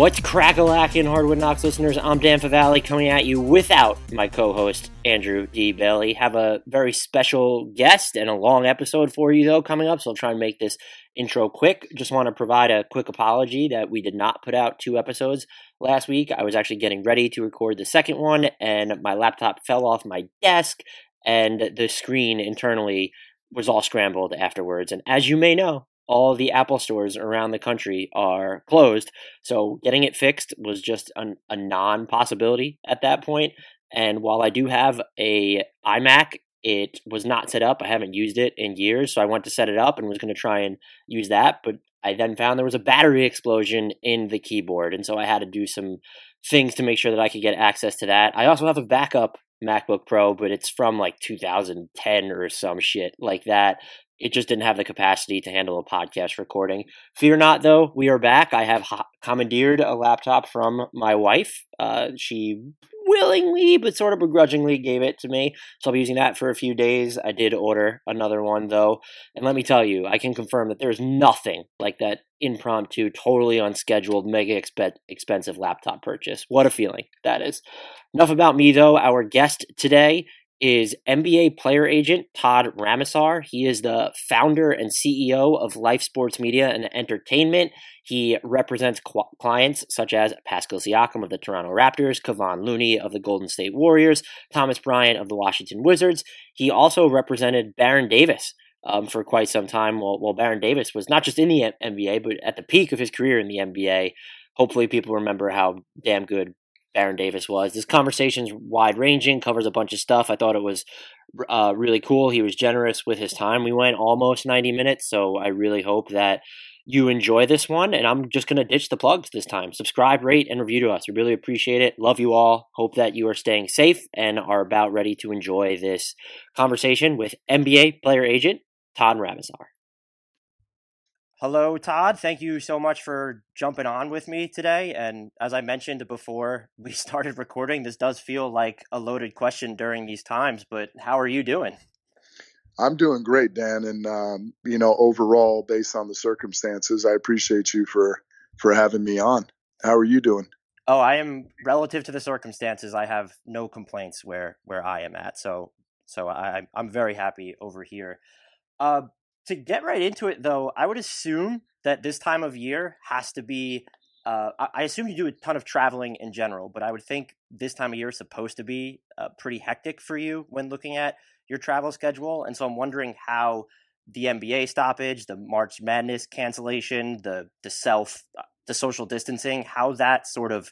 What's crack-a-lackin', Hardwood Knocks listeners? I'm Dan Favale coming at you without my co-host, Andrew D. Bailey. Have a very special guest and a long episode for you, though, coming up, so I'll try and make this intro quick. Just want to provide a quick apology that we did not put out two episodes last week. I was actually getting ready to record the second one, and my laptop fell off my desk, and the screen internally was all scrambled afterwards. And as you may know, all the Apple stores around the country are closed. So getting it fixed was just an, a non possibility at that point. And while I do have a iMac, it was not set up. I haven't used it in years, so I went to set it up and was going to try and use that. But I then found there was a battery explosion in the keyboard, and so I had to do some things to make sure that I could get access to that. I also have a backup MacBook Pro, but it's from like 2010 or some shit like that it just didn't have the capacity to handle a podcast recording. Fear not, though, we are back. I have commandeered a laptop from my wife. Uh, she willingly, but sort of begrudgingly, gave it to me. So I'll be using that for a few days. I did order another one, though. And let me tell you, I can confirm that there's nothing like that impromptu, totally unscheduled, mega exp- expensive laptop purchase. What a feeling that is. Enough about me, though. Our guest today is NBA player agent Todd Ramasar. He is the founder and CEO of Life Sports Media and Entertainment. He represents qu- clients such as Pascal Siakam of the Toronto Raptors, Kevon Looney of the Golden State Warriors, Thomas Bryant of the Washington Wizards. He also represented Baron Davis um, for quite some time. While, while Baron Davis was not just in the NBA, but at the peak of his career in the NBA. Hopefully, people remember how damn good Baron Davis was. This conversation's wide ranging, covers a bunch of stuff. I thought it was uh, really cool. He was generous with his time. We went almost 90 minutes, so I really hope that you enjoy this one. And I'm just going to ditch the plugs this time. Subscribe, rate, and review to us. We really appreciate it. Love you all. Hope that you are staying safe and are about ready to enjoy this conversation with NBA player agent Todd Ramasar. Hello, Todd. Thank you so much for jumping on with me today. And as I mentioned before we started recording, this does feel like a loaded question during these times, but how are you doing? I'm doing great, Dan. And, um, you know, overall, based on the circumstances, I appreciate you for, for having me on. How are you doing? Oh, I am relative to the circumstances. I have no complaints where, where I am at. So, so I, I'm very happy over here. Uh, to get right into it, though, I would assume that this time of year has to be. Uh, I assume you do a ton of traveling in general, but I would think this time of year is supposed to be uh, pretty hectic for you when looking at your travel schedule. And so I'm wondering how the NBA stoppage, the March Madness cancellation, the the self, uh, the social distancing, how that sort of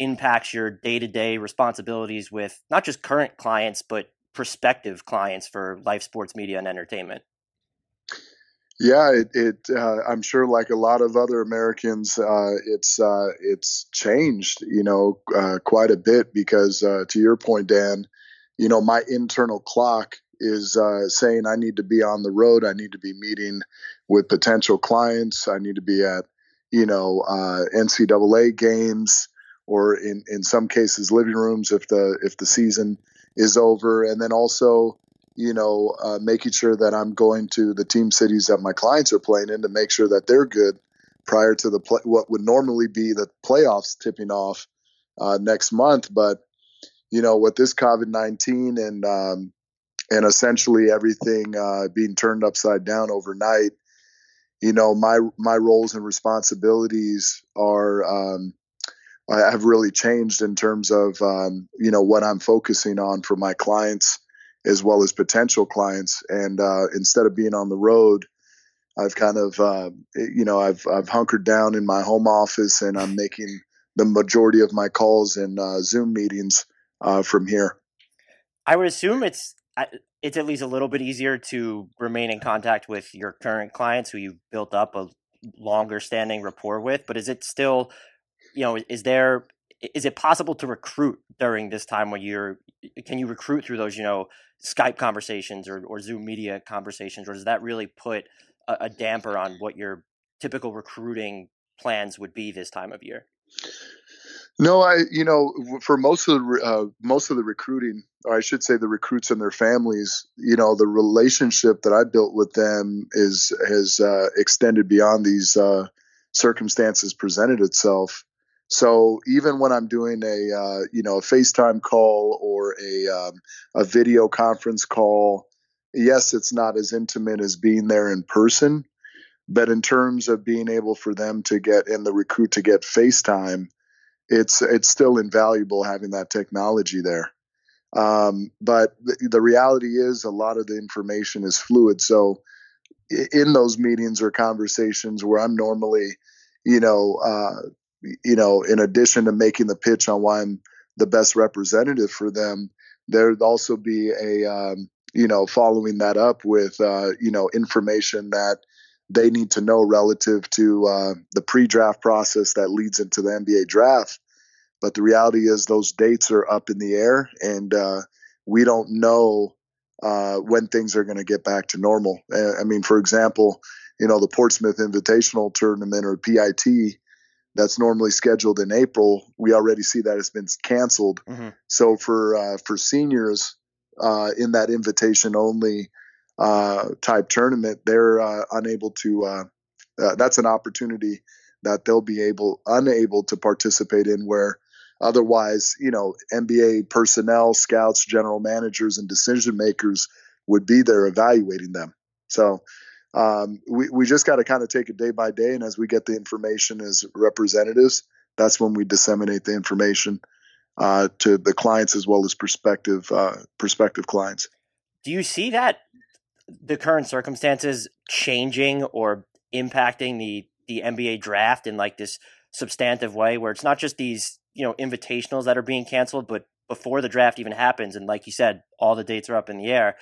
impacts your day to day responsibilities with not just current clients but prospective clients for life sports media and entertainment. Yeah, it. it uh, I'm sure, like a lot of other Americans, uh, it's uh, it's changed, you know, uh, quite a bit because, uh, to your point, Dan, you know, my internal clock is uh, saying I need to be on the road. I need to be meeting with potential clients. I need to be at, you know, NCAA games or in in some cases living rooms if the if the season is over, and then also you know, uh, making sure that I'm going to the team cities that my clients are playing in to make sure that they're good prior to the play, what would normally be the playoffs tipping off uh, next month. But you know, with this COVID nineteen and um, and essentially everything uh, being turned upside down overnight, you know, my my roles and responsibilities are. Um, have really changed in terms of um, you know what I'm focusing on for my clients as well as potential clients. And uh, instead of being on the road, I've kind of, uh, you know, I've I've hunkered down in my home office, and I'm making the majority of my calls and uh, Zoom meetings uh, from here. I would assume it's it's at least a little bit easier to remain in contact with your current clients who you've built up a longer standing rapport with. But is it still, you know, is there is it possible to recruit during this time when you're can you recruit through those you know Skype conversations or, or Zoom media conversations, or does that really put a, a damper on what your typical recruiting plans would be this time of year? No, I you know for most of the uh, most of the recruiting, or I should say the recruits and their families, you know, the relationship that I built with them is has uh, extended beyond these uh, circumstances presented itself. So even when I'm doing a uh, you know a FaceTime call or a um, a video conference call, yes, it's not as intimate as being there in person, but in terms of being able for them to get and the recruit to get FaceTime it's it's still invaluable having that technology there. Um, but the, the, reality is, a lot of the information is fluid. So, in those meetings or conversations where I'm normally, you know, uh, you know, in addition to making the pitch on why I'm the best representative for them, there'd also be a, um, you know, following that up with, uh, you know, information that they need to know relative to uh, the pre-draft process that leads into the NBA draft. But the reality is those dates are up in the air, and uh, we don't know uh, when things are going to get back to normal. I mean, for example, you know the Portsmouth Invitational Tournament or PIT that's normally scheduled in April. We already see that it's been canceled. Mm-hmm. So for uh, for seniors uh, in that invitation only uh, type tournament, they're uh, unable to. Uh, uh, that's an opportunity that they'll be able unable to participate in, where otherwise, you know, NBA personnel, scouts, general managers, and decision makers would be there evaluating them. So um, we we just got to kind of take it day by day, and as we get the information as representatives, that's when we disseminate the information uh, to the clients as well as prospective uh, prospective clients. Do you see that the current circumstances changing or impacting the the NBA draft in like this substantive way where it's not just these, you know, invitationals that are being canceled, but before the draft even happens and like you said, all the dates are up in the air,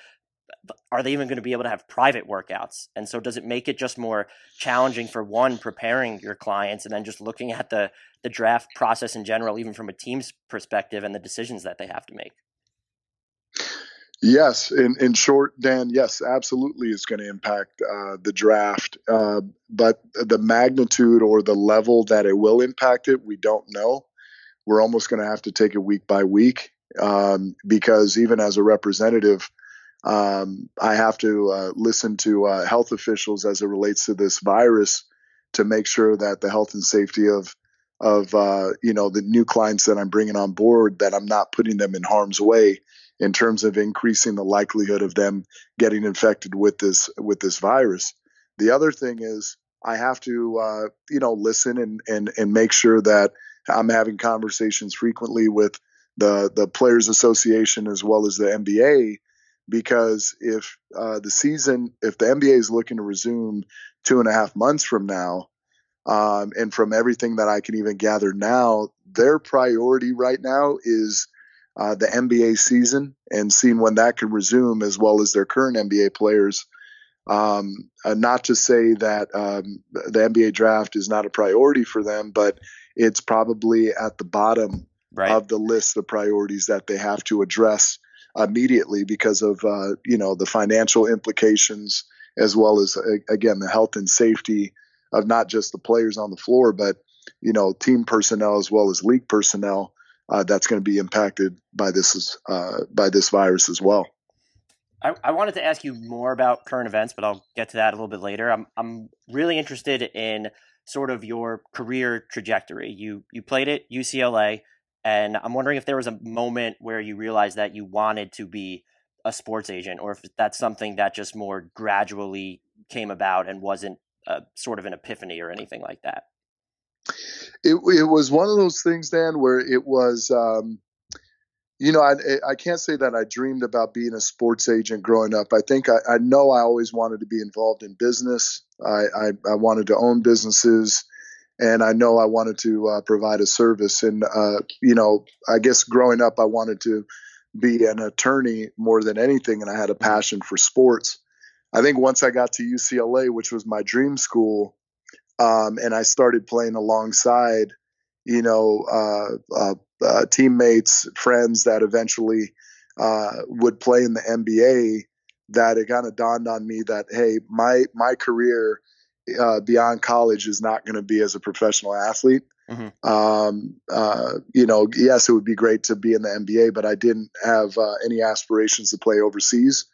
are they even going to be able to have private workouts? And so does it make it just more challenging for one preparing your clients and then just looking at the the draft process in general even from a team's perspective and the decisions that they have to make? Yes, in, in short, Dan, yes, absolutely is going to impact uh, the draft. Uh, but the magnitude or the level that it will impact it, we don't know. We're almost going to have to take it week by week um, because even as a representative, um, I have to uh, listen to uh, health officials as it relates to this virus to make sure that the health and safety of of uh, you know the new clients that I'm bringing on board that I'm not putting them in harm's way in terms of increasing the likelihood of them getting infected with this with this virus. The other thing is I have to uh, you know listen and and and make sure that I'm having conversations frequently with the the players association as well as the NBA because if uh, the season if the NBA is looking to resume two and a half months from now um, and from everything that I can even gather now their priority right now is uh, the NBA season and seeing when that can resume, as well as their current NBA players. Um, uh, not to say that um, the NBA draft is not a priority for them, but it's probably at the bottom right. of the list of priorities that they have to address immediately because of uh, you know the financial implications as well as again the health and safety of not just the players on the floor, but you know team personnel as well as league personnel uh, that's going to be impacted by this uh, by this virus as well. I, I, wanted to ask you more about current events, but I'll get to that a little bit later. I'm I'm really interested in sort of your career trajectory. You you played at UCLA, and I'm wondering if there was a moment where you realized that you wanted to be a sports agent, or if that's something that just more gradually came about and wasn't a, sort of an epiphany or anything like that it, it was one of those things, Dan, where it was, um, you know, I, I can't say that I dreamed about being a sports agent growing up. I think I, I know I always wanted to be involved in business. I, I, I wanted to own businesses and I know I wanted to uh, provide a service. And uh, you know, I guess growing up, I wanted to be an attorney more than anything, and I had a passion for sports. I think once I got to UCLA, which was my dream school, um, and I started playing alongside, you know, uh, uh, uh teammates, friends that eventually uh, would play in the NBA, that it kind of dawned on me that hey, my my career uh, beyond college is not going to be as a professional athlete. Mm-hmm. Um, uh, you know, yes, it would be great to be in the NBA, but I didn't have uh, any aspirations to play overseas.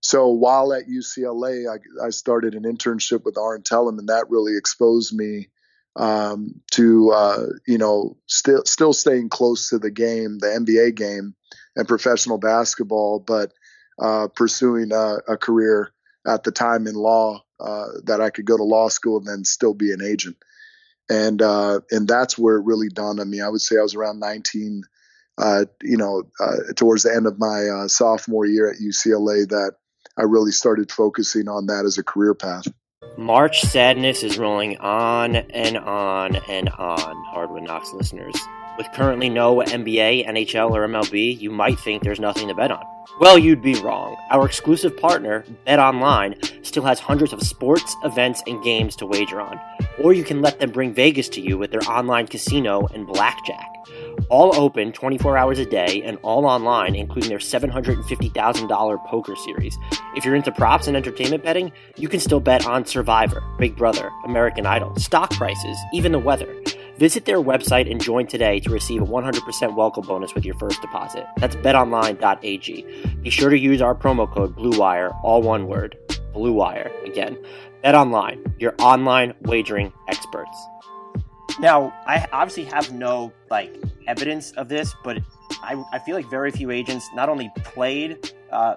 So while at UCLA, I, I started an internship with Arn Tellem, and that really exposed me um, to uh, you know still still staying close to the game, the NBA game, and professional basketball, but uh, pursuing a, a, career at the time in law uh, that I could go to law school and then still be an agent. And uh, and that's where it really dawned on me. I would say I was around 19, uh, you know, uh, towards the end of my uh, sophomore year at UCLA that I really started focusing on that as a career path. March sadness is rolling on and on and on, Hardwood Knocks listeners. With currently no NBA, NHL, or MLB, you might think there's nothing to bet on. Well, you'd be wrong. Our exclusive partner, Bet Online, still has hundreds of sports, events, and games to wager on. Or you can let them bring Vegas to you with their online casino and blackjack. All open 24 hours a day and all online, including their $750,000 poker series. If you're into props and entertainment betting, you can still bet on Survivor, Big Brother, American Idol, stock prices, even the weather. Visit their website and join today to receive a 100% welcome bonus with your first deposit. That's betonline.ag. Be sure to use our promo code BLUEWIRE, all one word, BLUEWIRE. Again, BetOnline, your online wagering experts. Now, I obviously have no like evidence of this, but I, I feel like very few agents not only played uh,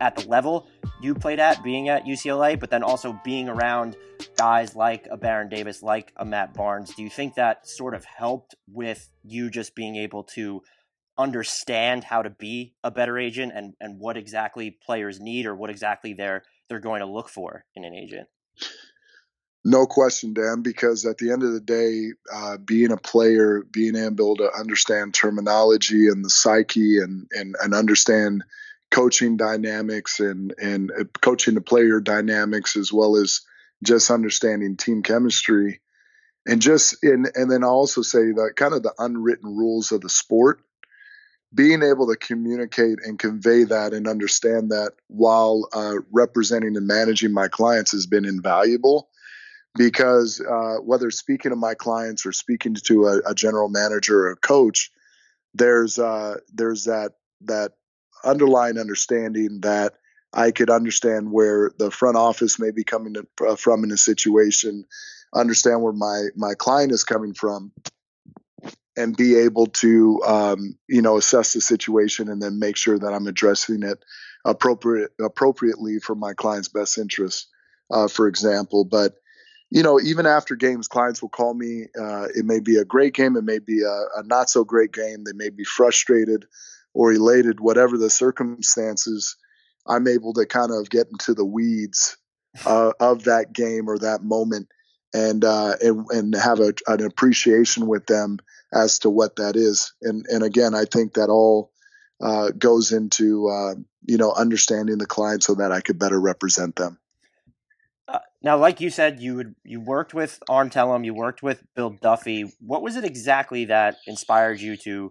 at the level you played at, being at UCLA, but then also being around guys like a Baron Davis, like a Matt Barnes. Do you think that sort of helped with you just being able to understand how to be a better agent and, and what exactly players need or what exactly they're they're going to look for in an agent? No question, Dan, because at the end of the day, uh, being a player, being able to understand terminology and the psyche and, and, and understand coaching dynamics and, and uh, coaching the player dynamics as well as just understanding team chemistry and just and and then I also say that kind of the unwritten rules of the sport being able to communicate and convey that and understand that while uh, representing and managing my clients has been invaluable because uh, whether speaking to my clients or speaking to a, a general manager or a coach, there's uh, there's that that underlying understanding that I could understand where the front office may be coming to, uh, from in a situation, understand where my my client is coming from, and be able to um, you know assess the situation and then make sure that I'm addressing it appropriate appropriately for my client's best interest. Uh, for example, but you know, even after games, clients will call me. Uh, it may be a great game, it may be a, a, not so great game. They may be frustrated or elated, whatever the circumstances. I'm able to kind of get into the weeds uh, of that game or that moment, and uh, and, and have a, an appreciation with them as to what that is. And and again, I think that all uh, goes into uh, you know understanding the client so that I could better represent them. Now, like you said, you would you worked with Arn Tellem, you worked with Bill Duffy. What was it exactly that inspired you to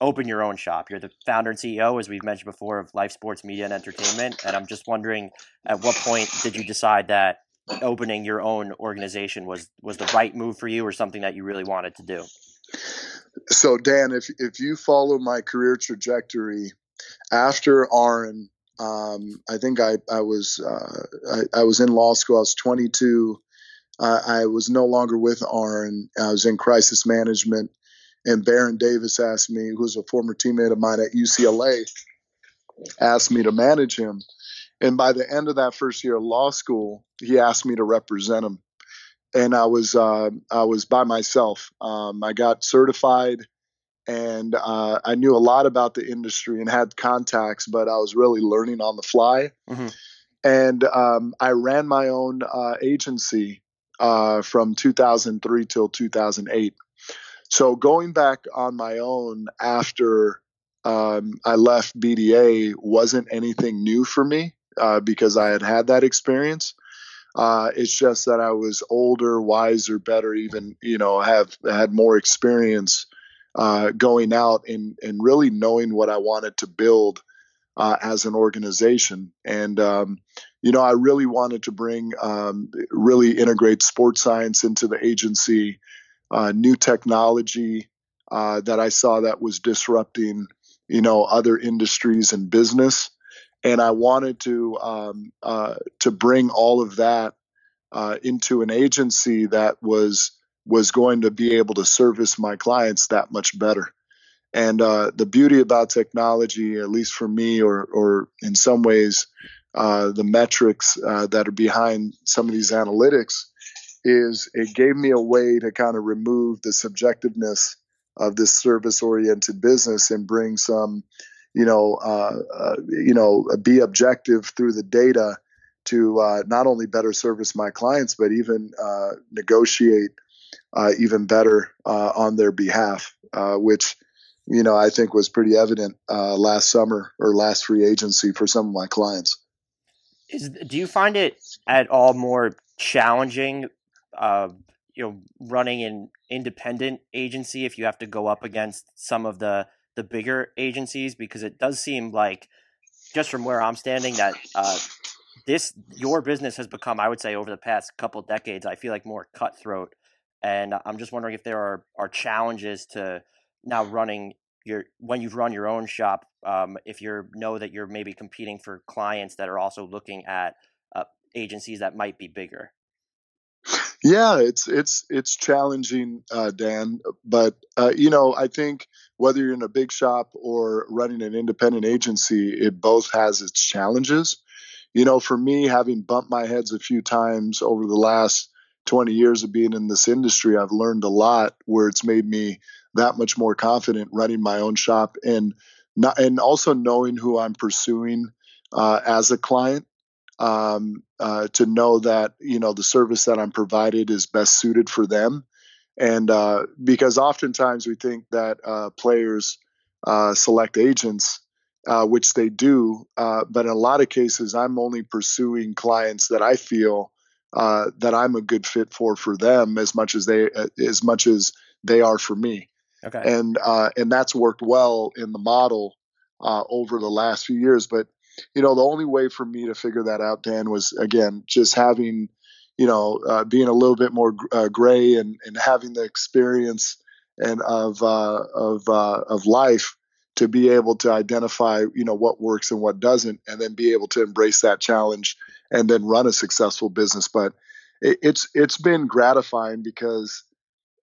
open your own shop? You're the founder and CEO, as we've mentioned before, of Life Sports Media and Entertainment. And I'm just wondering, at what point did you decide that opening your own organization was was the right move for you, or something that you really wanted to do? So, Dan, if if you follow my career trajectory after Arn um, I think I, I was uh, I, I, was in law school. I was 22. Uh, I was no longer with Arn. I was in crisis management, and Baron Davis asked me, who's a former teammate of mine at UCLA, asked me to manage him. And by the end of that first year of law school, he asked me to represent him. And I was uh, I was by myself. Um, I got certified and uh, I knew a lot about the industry and had contacts, but I was really learning on the fly. Mm-hmm. And um, I ran my own uh, agency uh, from 2003 till 2008. So going back on my own after um, I left BDA wasn't anything new for me uh, because I had had that experience. Uh, it's just that I was older, wiser, better, even you know, have had more experience uh, going out and and really knowing what I wanted to build uh, as an organization. And um, you know, I really wanted to bring um, really integrate sports science into the agency, uh, new technology uh, that I saw that was disrupting you know other industries and business and I wanted to um, uh, to bring all of that uh, into an agency that was was going to be able to service my clients that much better. And uh, the beauty about technology, at least for me, or or in some ways, uh, the metrics uh, that are behind some of these analytics, is it gave me a way to kind of remove the subjectiveness of this service oriented business and bring some you know, uh, uh, you know, be objective through the data to uh, not only better service my clients, but even negotiate uh, even better uh, on their behalf, which, you know, I think was pretty evident last summer or last free agency for some of my clients. Is, do you find it at all more challenging, you know, running an independent agency if you have to go up against some of the the bigger agencies because it does seem like just from where I'm standing that uh, this your business has become I would say over the past couple decades I feel like more cutthroat and I'm just wondering if there are are challenges to now running your when you've run your own shop um, if you know that you're maybe competing for clients that are also looking at uh, agencies that might be bigger yeah, it's it's it's challenging, uh, Dan. But uh, you know, I think whether you're in a big shop or running an independent agency, it both has its challenges. You know, for me, having bumped my heads a few times over the last 20 years of being in this industry, I've learned a lot where it's made me that much more confident running my own shop and not, and also knowing who I'm pursuing uh, as a client um, uh, to know that you know the service that I'm provided is best suited for them, and uh, because oftentimes we think that uh, players uh, select agents, uh, which they do, uh, but in a lot of cases, I'm only pursuing clients that I feel that I'm a good fit for for them as much as they as much as they are for me. Okay. And uh, and that's worked well in the model uh, over the last few years, but you know, the only way for me to figure that out, Dan, was again just having, you know, uh, being a little bit more uh, gray and, and having the experience and of uh, of uh, of life to be able to identify, you know, what works and what doesn't, and then be able to embrace that challenge and then run a successful business. But it, it's it's been gratifying because,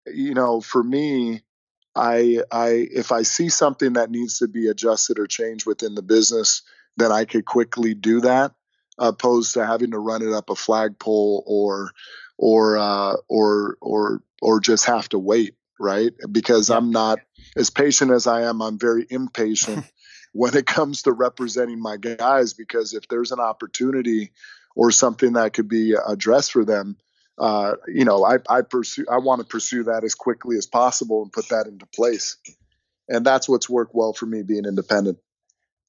you know, for me, I I if I see something that needs to be adjusted or changed within the business then I could quickly do that, opposed to having to run it up a flagpole or or uh, or or or just have to wait, right? Because. I'm not as patient as I am. I'm very impatient when it comes to representing my guys. Because if there's an opportunity or something that could be addressed for them, uh, you know, I, I pursue. I want to pursue that as quickly as possible and put that into place. And that's what's worked well for me being independent.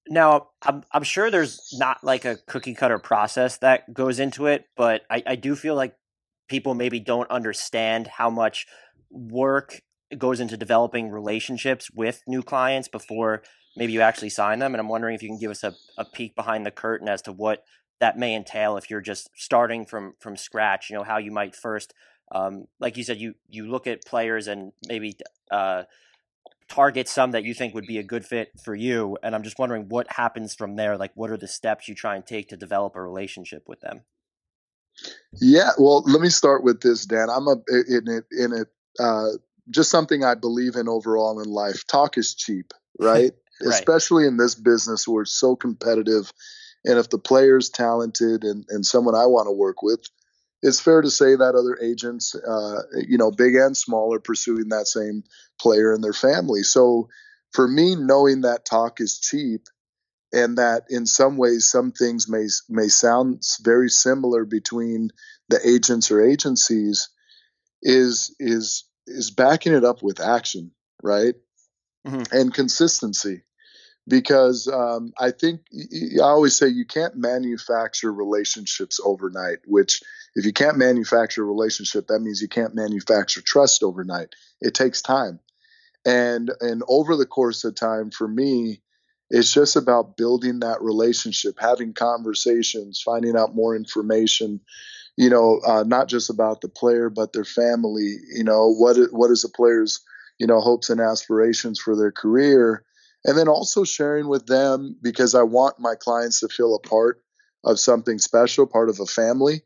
Now, I'm I'm sure there's not like a cookie cutter process that goes into it, but I, I do feel like people maybe don't understand how much work goes into developing relationships with new clients before maybe you actually sign them. And I'm wondering if you can give us a, a peek behind the curtain as to what that may entail if you're just starting from from scratch. You know how you might first, um, like you said, you you look at players and maybe uh, target some that you think would be a good fit for you and i'm just wondering what happens from there like what are the steps you try and take to develop a relationship with them yeah well let me start with this dan i'm a in it in it uh, just something i believe in overall in life talk is cheap right? right especially in this business where it's so competitive and if the player's talented and, and someone i want to work with it's fair to say that other agents, uh, you know, big and small, are pursuing that same player and their family. So for me, knowing that talk is cheap, and that in some ways some things may may sound very similar between the agents or agencies is is is backing it up with action right mm-hmm. and consistency because um, i think i always say you can't manufacture relationships overnight which if you can't manufacture a relationship that means you can't manufacture trust overnight it takes time and and over the course of time for me it's just about building that relationship, having conversations, finding out more information. You know, uh, not just about the player, but their family. You know, what what is the player's you know hopes and aspirations for their career, and then also sharing with them because I want my clients to feel a part of something special, part of a family.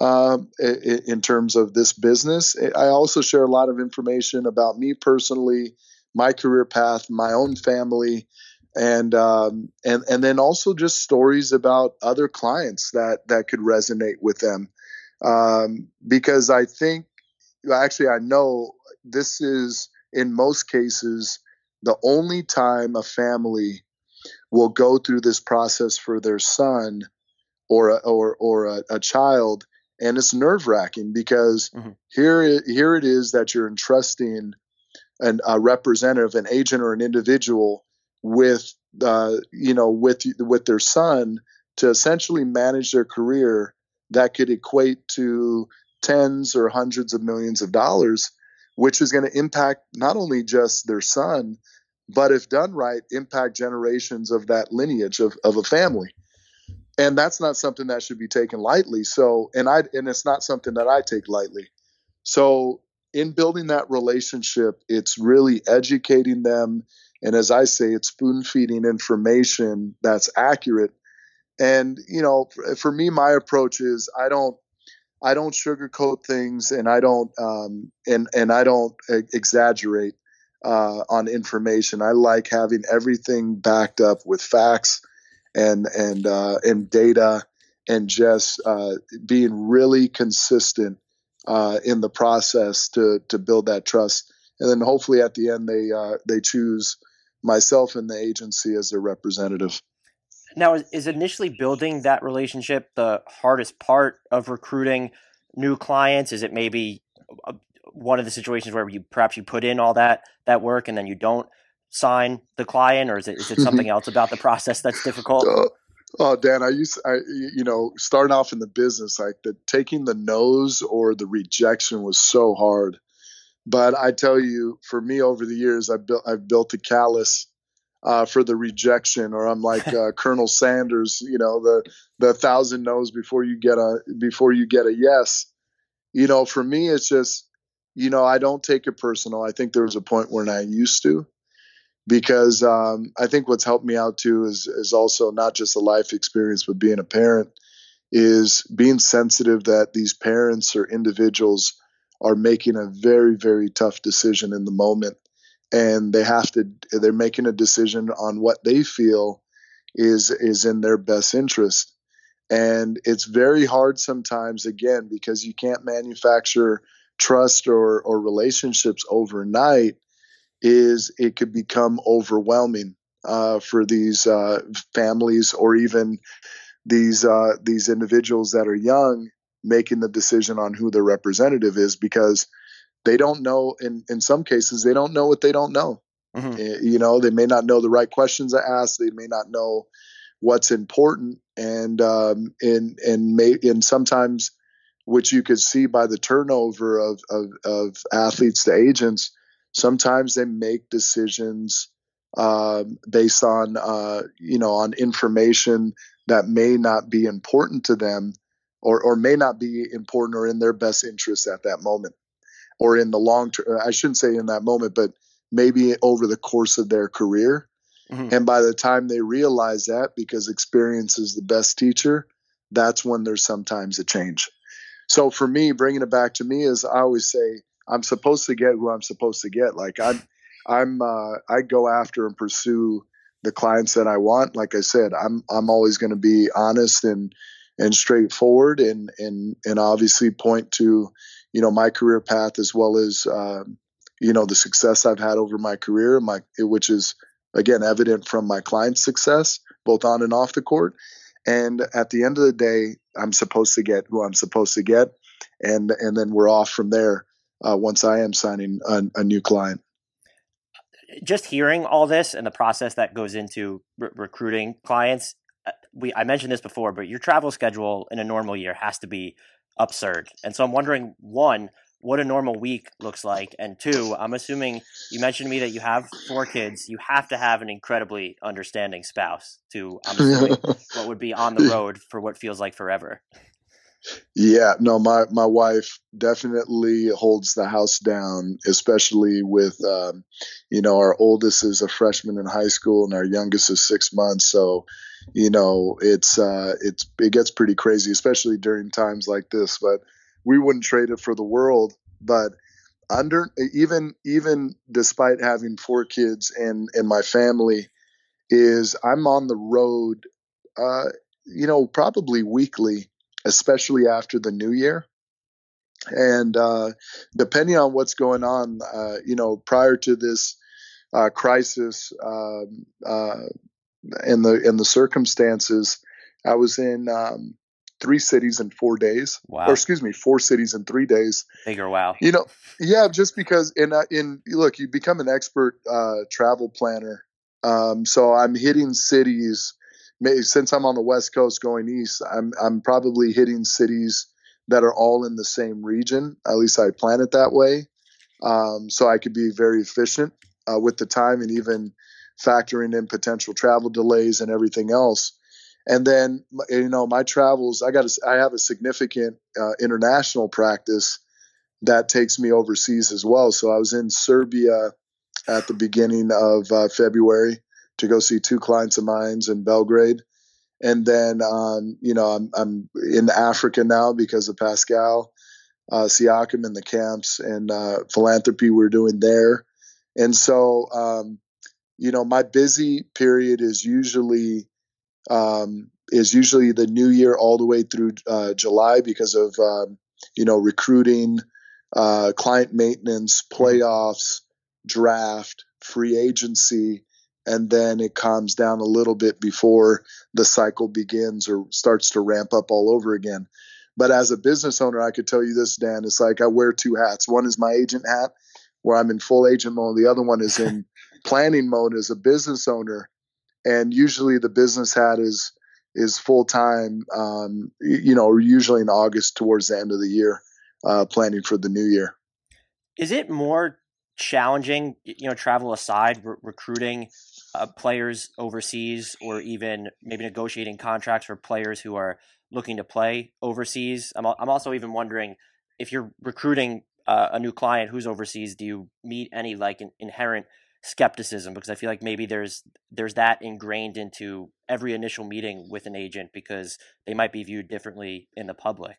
Um, in terms of this business, I also share a lot of information about me personally, my career path, my own family, and um, and and then also just stories about other clients that that could resonate with them um, because I think actually I know this is in most cases the only time a family will go through this process for their son or a, or or a, a child and it's nerve wracking because mm-hmm. here here it is that you're entrusting an, a representative, an agent, or an individual with uh, you know with with their son to essentially manage their career that could equate to tens or hundreds of millions of dollars, which is going to impact not only just their son, but if done right, impact generations of that lineage of, of a family. And that's not something that should be taken lightly. So, and I, and it's not something that I take lightly. So, in building that relationship, it's really educating them and as I say, it's spoon feeding information that's accurate. And, you know, for me, my approach is I don't, I don't sugarcoat things and I don't, um, and, and I don't exaggerate, uh, on information. I like having everything backed up with facts and, and, uh, and data and just, uh, being really consistent, uh, in the process to, to build that trust. And then hopefully at the end, they, uh, they choose, myself and the agency as their representative. Now, is initially building that relationship the hardest part of recruiting new clients? Is it maybe one of the situations where you perhaps you put in all that that work and then you don't sign the client, or is it is it something else about the process that's difficult? Uh, oh, Dan, I used I you know starting off in the business like the taking the no's or the rejection was so hard but I tell you, for me over the years, I've built I've built a callus uh, for the rejection, or I'm like uh, Colonel Sanders, you know, the the thousand no's before you get a before you get a yes. You know, for me, it's just, you know, I don't take it personal. I think there was a point when I used to, because um, I think what's helped me out too is is also not just a life experience, but being a parent, is being sensitive that these parents or individuals are making a very very tough decision in the moment and they have to they're making a decision on what they feel is is in their best interest and it's very hard sometimes again because you can't manufacture trust or or relationships overnight is it could become overwhelming uh, for these uh, families or even these uh, these individuals that are young making the decision on who their representative is because they don't know in in some cases they don't know what they don't know mm-hmm. Eh, you know they may not know the right questions to ask they may not know what's important and um and and may and sometimes which you could see by the turnover of of, of athletes to agents sometimes they make decisions um, based on uh, you know on information that may not be important to them or, or may not be important or in their best interest at that moment or in the long term. I shouldn't say in that moment, but maybe over the course of their career. Mm-hmm. And by the time they realize that, because experience is the best teacher, that's when there's sometimes a change. So for me, bringing it back to me is I always say I'm supposed to get who I'm supposed to get. Like I'm, I'm, uh, I go after and pursue the clients that I want. Like I said, I'm, I'm always going to be honest and and straightforward and and and obviously point to you know my career path as well as um, you know the success I've had over my career my which is again evident from my client success both on and off the court. And at the end of the day, I'm supposed to get who I'm supposed to get, and and then we're off from there. Uh, once I am signing a, a, new client. Just hearing all this and the process that goes into re- recruiting clients, uh, we I mentioned this before, but your travel schedule in a normal year has to be absurd. And so I'm wondering, one, what a normal week looks like, and two, I'm assuming you mentioned to me that you have four kids. You have to have an incredibly understanding spouse to I'm assuming what would be on the road for what feels like forever. Yeah, no, my my wife definitely holds the house down, especially with, um, you know, our oldest is a freshman in high school and our youngest is six months. So, you know, it's uh, it's it gets pretty crazy, especially during times like this. But we wouldn't trade it for the world. But under even even despite having four kids and and my family, is I'm on the road, uh, you know, probably weekly especially after the new year. And uh, depending on what's going on, uh, you know, prior to this uh, crisis um, uh, the and the circumstances, I was in um, three cities in four days. Wow. Or excuse me, four cities in three days. Bigger wow. You know, yeah, just because in uh, in look, you become an expert uh, travel planner. Um, so I'm hitting cities since I'm on the West Coast going east, I'm I'm probably hitting cities that are all in the same region. At least I plan it that way, um, so I could be very efficient uh, with the time and even factoring in potential travel delays and everything else. And then you know my travels, I got I have a significant uh, international practice that takes me overseas as well. So I was in Serbia at the beginning of uh, February to go see two clients of mine in Belgrade. And then, um, you know, I'm, I'm in Africa now because of Pascal uh, Siakam and the camps and uh, philanthropy we're doing there. And so, um, you know, my busy period is usually um, is usually the new year all the way through uh, July because of um, you know recruiting, uh, client maintenance, playoffs, draft, free agency, and then it calms down a little bit before the cycle begins or starts to ramp up all over again. But as a business owner, I could tell you this, Dan. It's like I wear two hats. One is my agent hat, where I'm in full agent mode. The other one is in planning mode as a business owner. And usually, the business hat is is full time. Um, you know, usually in August towards the end of the year, uh, planning for the new year. Is it more challenging, you know, travel aside, re- recruiting uh, players overseas or even maybe negotiating contracts for players who are looking to play overseas. I'm, I'm also even wondering if you're recruiting uh, a new client who's overseas, do you meet any like in, inherent skepticism? Because I feel like maybe there's there's that ingrained into every initial meeting with an agent because they might be viewed differently in the public.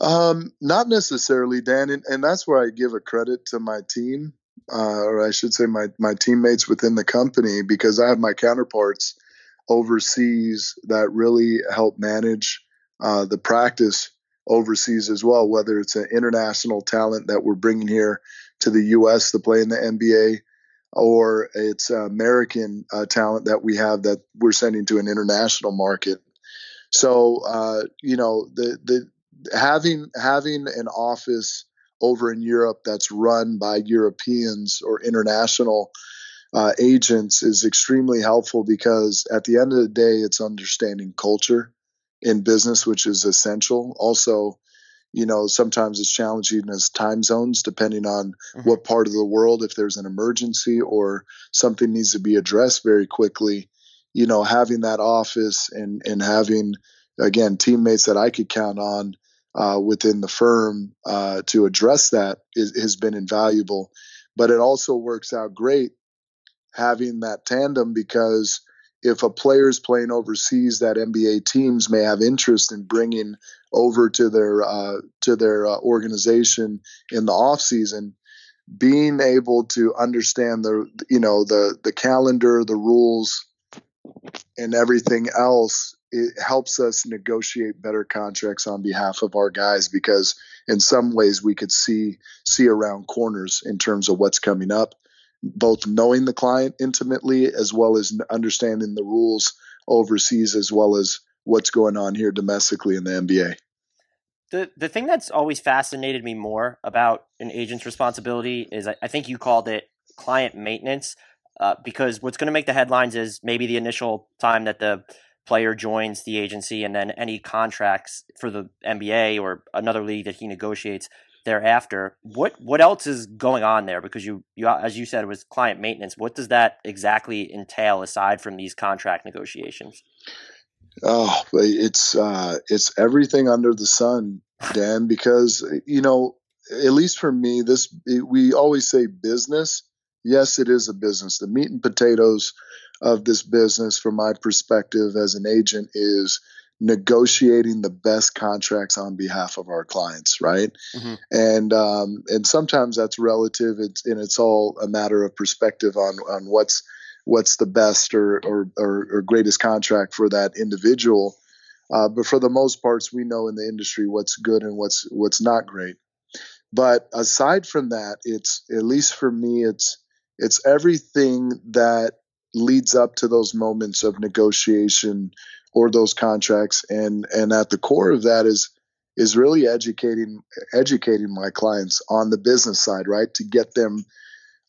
Um, not necessarily, Dan, and, and that's where I give a credit to my team uh, or I should say my my teammates within the company, because I have my counterparts overseas that really help manage uh, the practice overseas as well. Whether it's an international talent that we're bringing here to the U.S. to play in the NBA, or it's American uh, talent that we have that we're sending to an international market. So uh, you know the the having having an office over in Europe that's run by Europeans or international uh, agents is extremely helpful because at the end of the day, it's understanding culture in business, which is essential. Also, you know, sometimes it's challenging as time zones, depending on mm-hmm. what part of the world, if there's an emergency or something needs to be addressed very quickly, you know, having that office and, and having, again, teammates that I could count on uh, within the firm uh, to address that is, has been invaluable. But it also works out great having that tandem because if a player is playing overseas, that NBA teams may have interest in bringing over to their uh, to their uh, organization in the off season. Being able to understand the you know the the calendar, the rules, and everything else it helps us negotiate better contracts on behalf of our guys because in some ways we could see see around corners in terms of what's coming up both knowing the client intimately as well as understanding the rules overseas as well as what's going on here domestically in the NBA. The the thing that's always fascinated me more about an agent's responsibility is I, I think you called it client maintenance. Uh, because what's going to make the headlines is maybe the initial time that the player joins the agency and then any contracts for the NBA or another league that he negotiates thereafter. What what else is going on there? Because you you as you said was client maintenance. What does that exactly entail aside from these contract negotiations? Oh, it's uh, it's everything under the sun, Dan. Because you know, at least for me, this we always say business. Yes, it is a business. The meat and potatoes of this business, from my perspective as an agent, is negotiating the best contracts on behalf of our clients, right? Mm-hmm. And um, and sometimes that's relative. It's and it's all a matter of perspective on on what's what's the best or or, or, or greatest contract for that individual. Uh, but for the most parts, we know in the industry what's good and what's what's not great. But aside from that, it's at least for me, it's it's everything that leads up to those moments of negotiation or those contracts. And and at the core of that is is really educating educating my clients on the business side right? To get them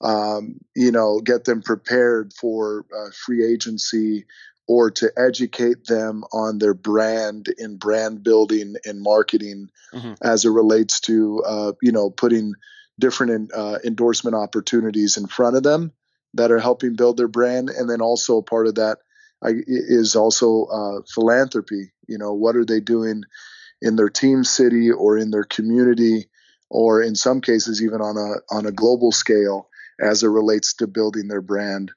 um, you know get them prepared for uh, free agency or to educate them on their brand in brand building and marketing mm-hmm. as it relates to uh, you know putting different uh, endorsement opportunities in front of them that are helping build their brand. And then also part of that is also uh, philanthropy. You know, what are they doing in their team city or in their community, or in some cases even on a on a global scale as it relates to building their brand.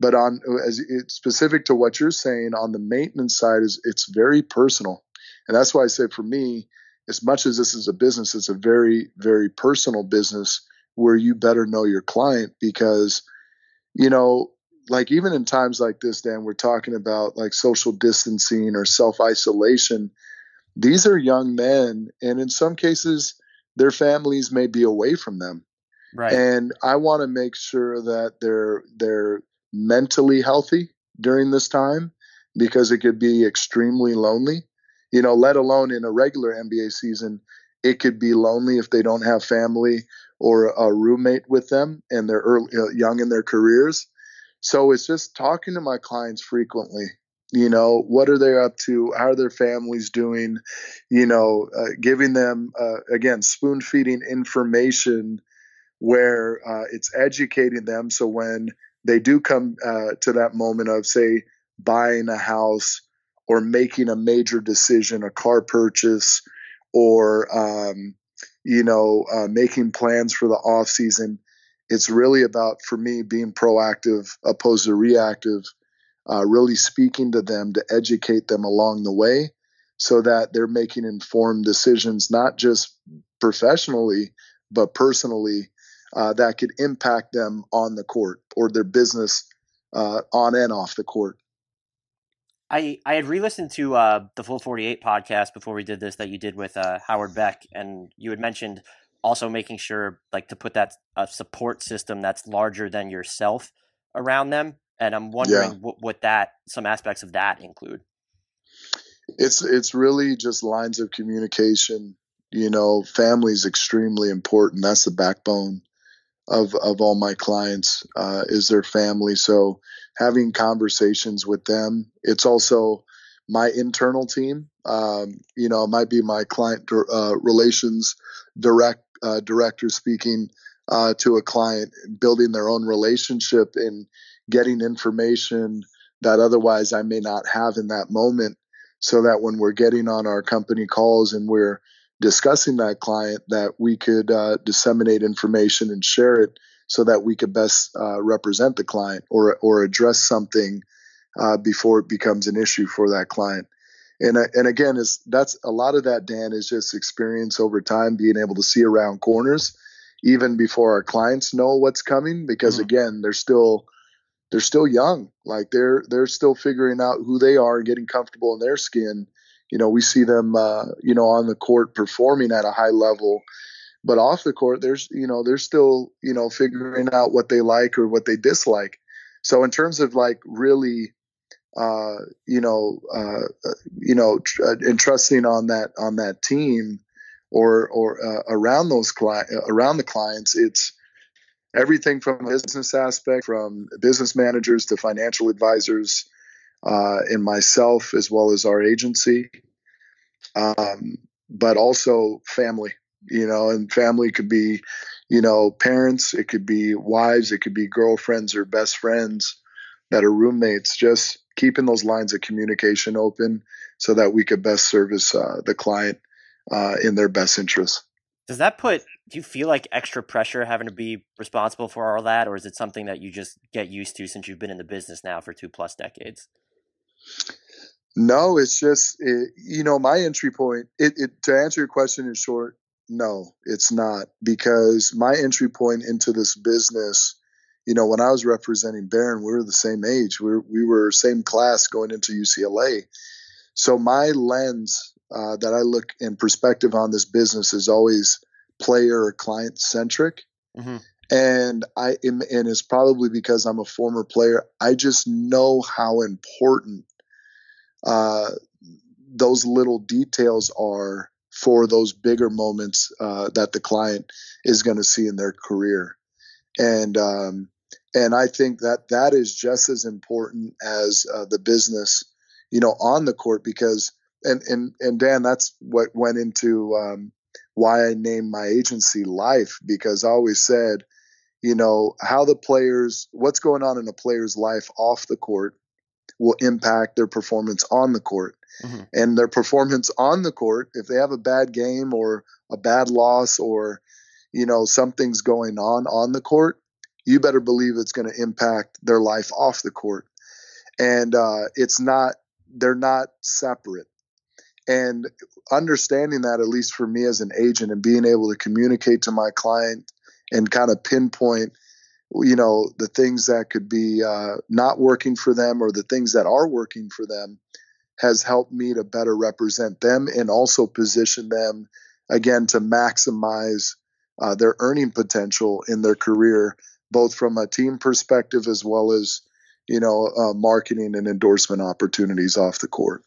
But on as it's specific to what you're saying on the maintenance side is it's very personal, and that's why I say for me, as much as this is a business, it's a very very personal business where you better know your client because you know like even in times like this, Dan, we're talking about like social distancing or self isolation. These are young men, and in some cases, their families may be away from them. Right. And I want to make sure that they're they're mentally healthy during this time because it could be extremely lonely. You know, let alone in a regular NBA season, it could be lonely if they don't have family or a roommate with them and they're early, uh, young in their careers. So it's just talking to my clients frequently. You know, what are they up to? How are their families doing? You know, uh, giving them, uh, again, spoon feeding information where uh, it's educating them. So when they do come uh, to that moment of, say, buying a house or making a major decision, a car purchase, or, um, you know, uh, making plans for the off season, it's really about for me being proactive opposed to reactive uh, really speaking to them to educate them along the way so that they're making informed decisions not just professionally but personally uh, that could impact them on the court or their business uh, on and off the court. I, I had re-listened to uh, the full 48 podcast before we did this that you did with uh, howard beck and you had mentioned also making sure like to put that a support system that's larger than yourself around them and i'm wondering yeah. what, what that some aspects of that include it's it's really just lines of communication you know family is extremely important that's the backbone of of all my clients uh, is their family so having conversations with them it's also my internal team um, you know it might be my client uh, relations direct uh, director speaking uh, to a client, building their own relationship and getting information that otherwise I may not have in that moment. So that when we're getting on our company calls and we're discussing that client, that we could uh, disseminate information and share it so that we could best uh, represent the client or or address something uh, before it becomes an issue for that client and uh, and again is that's a lot of that dan is just experience over time being able to see around corners even before our clients know what's coming because mm-hmm. again they're still they're still young like they're they're still figuring out who they are and getting comfortable in their skin you know we see them uh, you know on the court performing at a high level but off the court, there's you know they're still you know figuring out what they like or what they dislike. So in terms of like really, uh, you know, uh, you know, tr- uh, entrusting on that on that team or or uh, around those cli- around the clients, it's everything from a business aspect, from business managers to financial advisors, uh, and myself as well as our agency, um, but also family. You know, and family could be, you know, parents. It could be wives. It could be girlfriends or best friends that are roommates. Just keeping those lines of communication open so that we could best service uh, the client uh, in their best interest. Does that put? Do you feel like extra pressure having to be responsible for all that, or is it something that you just get used to since you've been in the business now for two plus decades? No, it's just it, you know my entry point. It, it to answer your question in short, no, it's not because my entry point into this business. You know, when I was representing Baron, we were the same age. We were, we were same class going into UCLA. So my lens uh, that I look in perspective on this business is always player or client centric. Mm-hmm. And I am, and it's probably because I'm a former player. I just know how important uh, those little details are for those bigger moments uh, that the client is going to see in their career. And um, and I think that that is just as important as uh, the business, you know, on the court because and and and Dan, that's what went into um, why I named my agency Life because I always said, you know, how the players, what's going on in a player's life off the court will impact their performance on the court. Mm-hmm. And their performance on the court, if they have a bad game or a bad loss or, you know, something's going on on the court, you better believe it's going to impact their life off the court. And uh, it's not, they're not separate and understanding that at least for me as an agent and being able to communicate to my client and kind of pinpoint you know the things that could be uh, not working for them or the things that are working for them has helped me to better represent them and also position them again to maximize uh, their earning potential in their career both from a team perspective as well as you know uh, marketing and endorsement opportunities off the court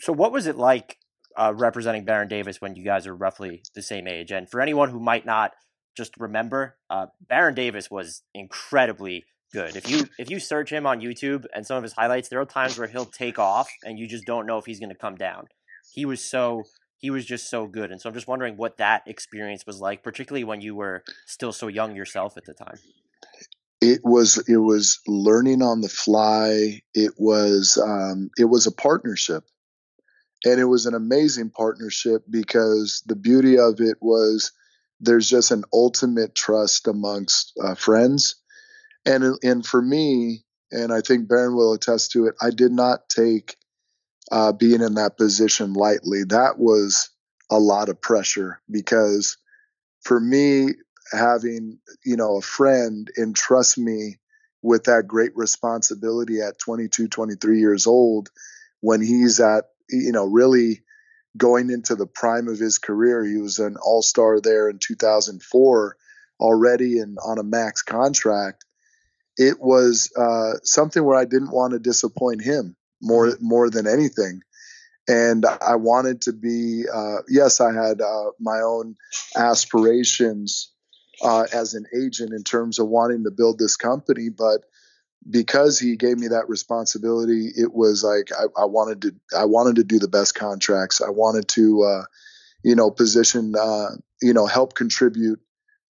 so, what was it like uh, representing Baron Davis when you guys are roughly the same age? And for anyone who might not just remember, uh, Baron Davis was incredibly good. If you if you search him on YouTube and some of his highlights, there are times where he'll take off and you just don't know if he's going to come down. He was so he was just so good, and so I'm just wondering what that experience was like, particularly when you were still so young yourself at the time. It was it was learning on the fly. It was um, it was a partnership and it was an amazing partnership because the beauty of it was there's just an ultimate trust amongst uh, friends and and for me and i think baron will attest to it i did not take uh, being in that position lightly that was a lot of pressure because for me having you know a friend entrust me with that great responsibility at 22 23 years old when he's at you know, really going into the prime of his career. He was an all star there in 2004 already and on a max contract. It was uh, something where I didn't want to disappoint him more more than anything. And I wanted to be, uh, yes, I had uh, my own aspirations uh, as an agent in terms of wanting to build this company, but because he gave me that responsibility, it was like I, I, wanted to I wanted to do the best contracts. I wanted to uh, you know position uh, you know help contribute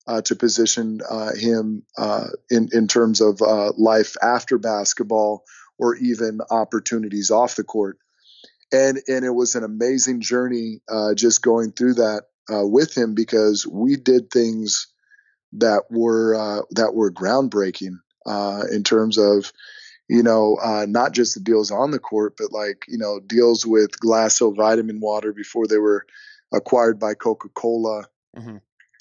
uh, to position uh, him uh, in in terms of uh, life after basketball or even opportunities off the court. And and it was an amazing journey just going through that with him because we did things that were that were groundbreaking uh, in terms of you know, uh, not just the deals on the court, but like, you know, deals with Glacéau vitamin water before they were acquired by Coca Cola. Mm-hmm.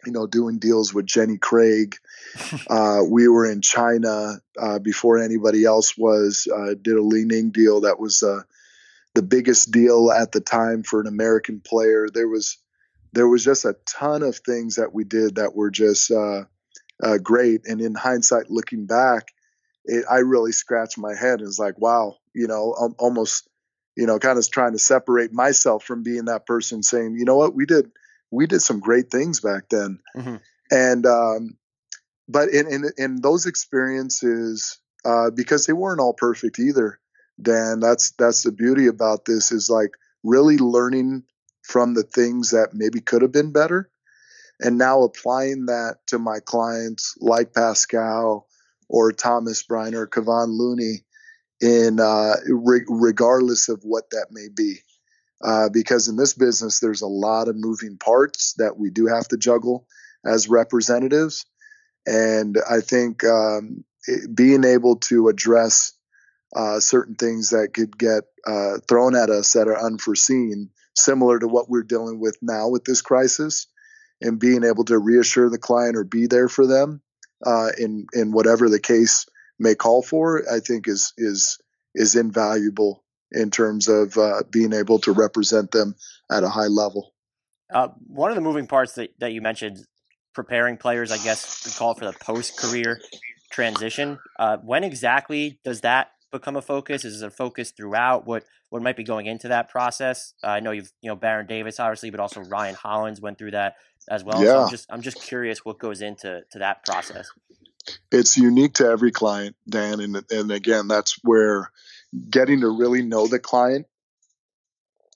You know, doing deals with Jenny Craig. uh, we were in China uh, before anybody else was. Uh, did a Li Ning deal that was uh, the biggest deal at the time for an American player. There was there was just a ton of things that we did that were just uh, uh, great. And in hindsight, looking back, it, I really scratched my head and was like, wow, you know, um, almost, you know, kind of trying to separate myself from being that person saying, you know what, we did, we did some great things back then. Mm-hmm. And, um, but in, in, in those experiences, uh, because they weren't all perfect either, Dan, that's, that's the beauty about this is like really learning from the things that maybe could have been better and now applying that to my clients like Pascal or Thomas Bryant or Kevon Looney in uh, re- regardless of what that may be. Uh, because in this business, there's a lot of moving parts that we do have to juggle as representatives. And I think um, it, being able to address uh, certain things that could get uh, thrown at us that are unforeseen, similar to what we're dealing with now with this crisis, and being able to reassure the client or be there for them uh, in in whatever the case may call for, I think is is is invaluable in terms of uh, being able to represent them at a high level. Uh, one of the moving parts that, that you mentioned, preparing players, I guess, to call it for the post career transition. Uh, when exactly does that become a focus? Is it a focus throughout? What what might be going into that process? Uh, I know you've you know Baron Davis obviously, but also Ryan Hollins went through that as well. Yeah. So I'm just I'm just curious what goes into to that process. It's unique to every client, Dan, and and again, that's where getting to really know the client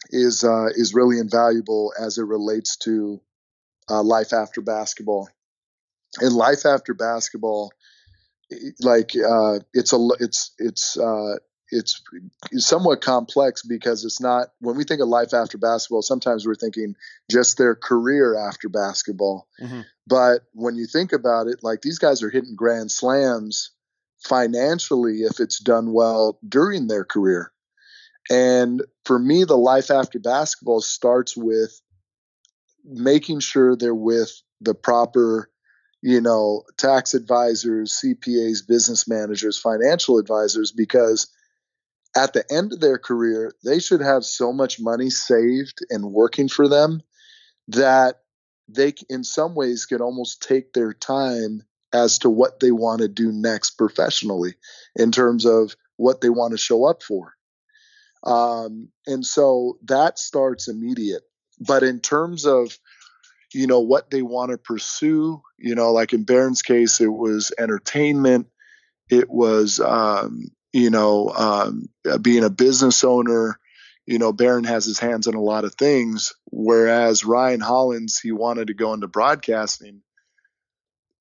is uh, is really invaluable as it relates to uh, life after basketball. And life after basketball, like uh, it's a it's it's uh, it's somewhat complex because it's not when we think of life after basketball sometimes we're thinking just their career after basketball mm-hmm. but when you think about it like these guys are hitting grand slams financially if it's done well during their career. And for me the life after basketball starts with making sure they're with the proper you know tax advisors cpas business managers financial advisors because at the end of their career, they should have so much money saved and working for them that they, in some ways, can almost take their time as to what they want to do next professionally in terms of what they want to show up for. Um, and so that starts immediate. But in terms of, you know, what they want to pursue, you know, like in Baron's case, it was entertainment, it was um, you know, um, uh, being a business owner, you know, Baron has his hands on a lot of things. Whereas Ryan Hollins, he wanted to go into broadcasting.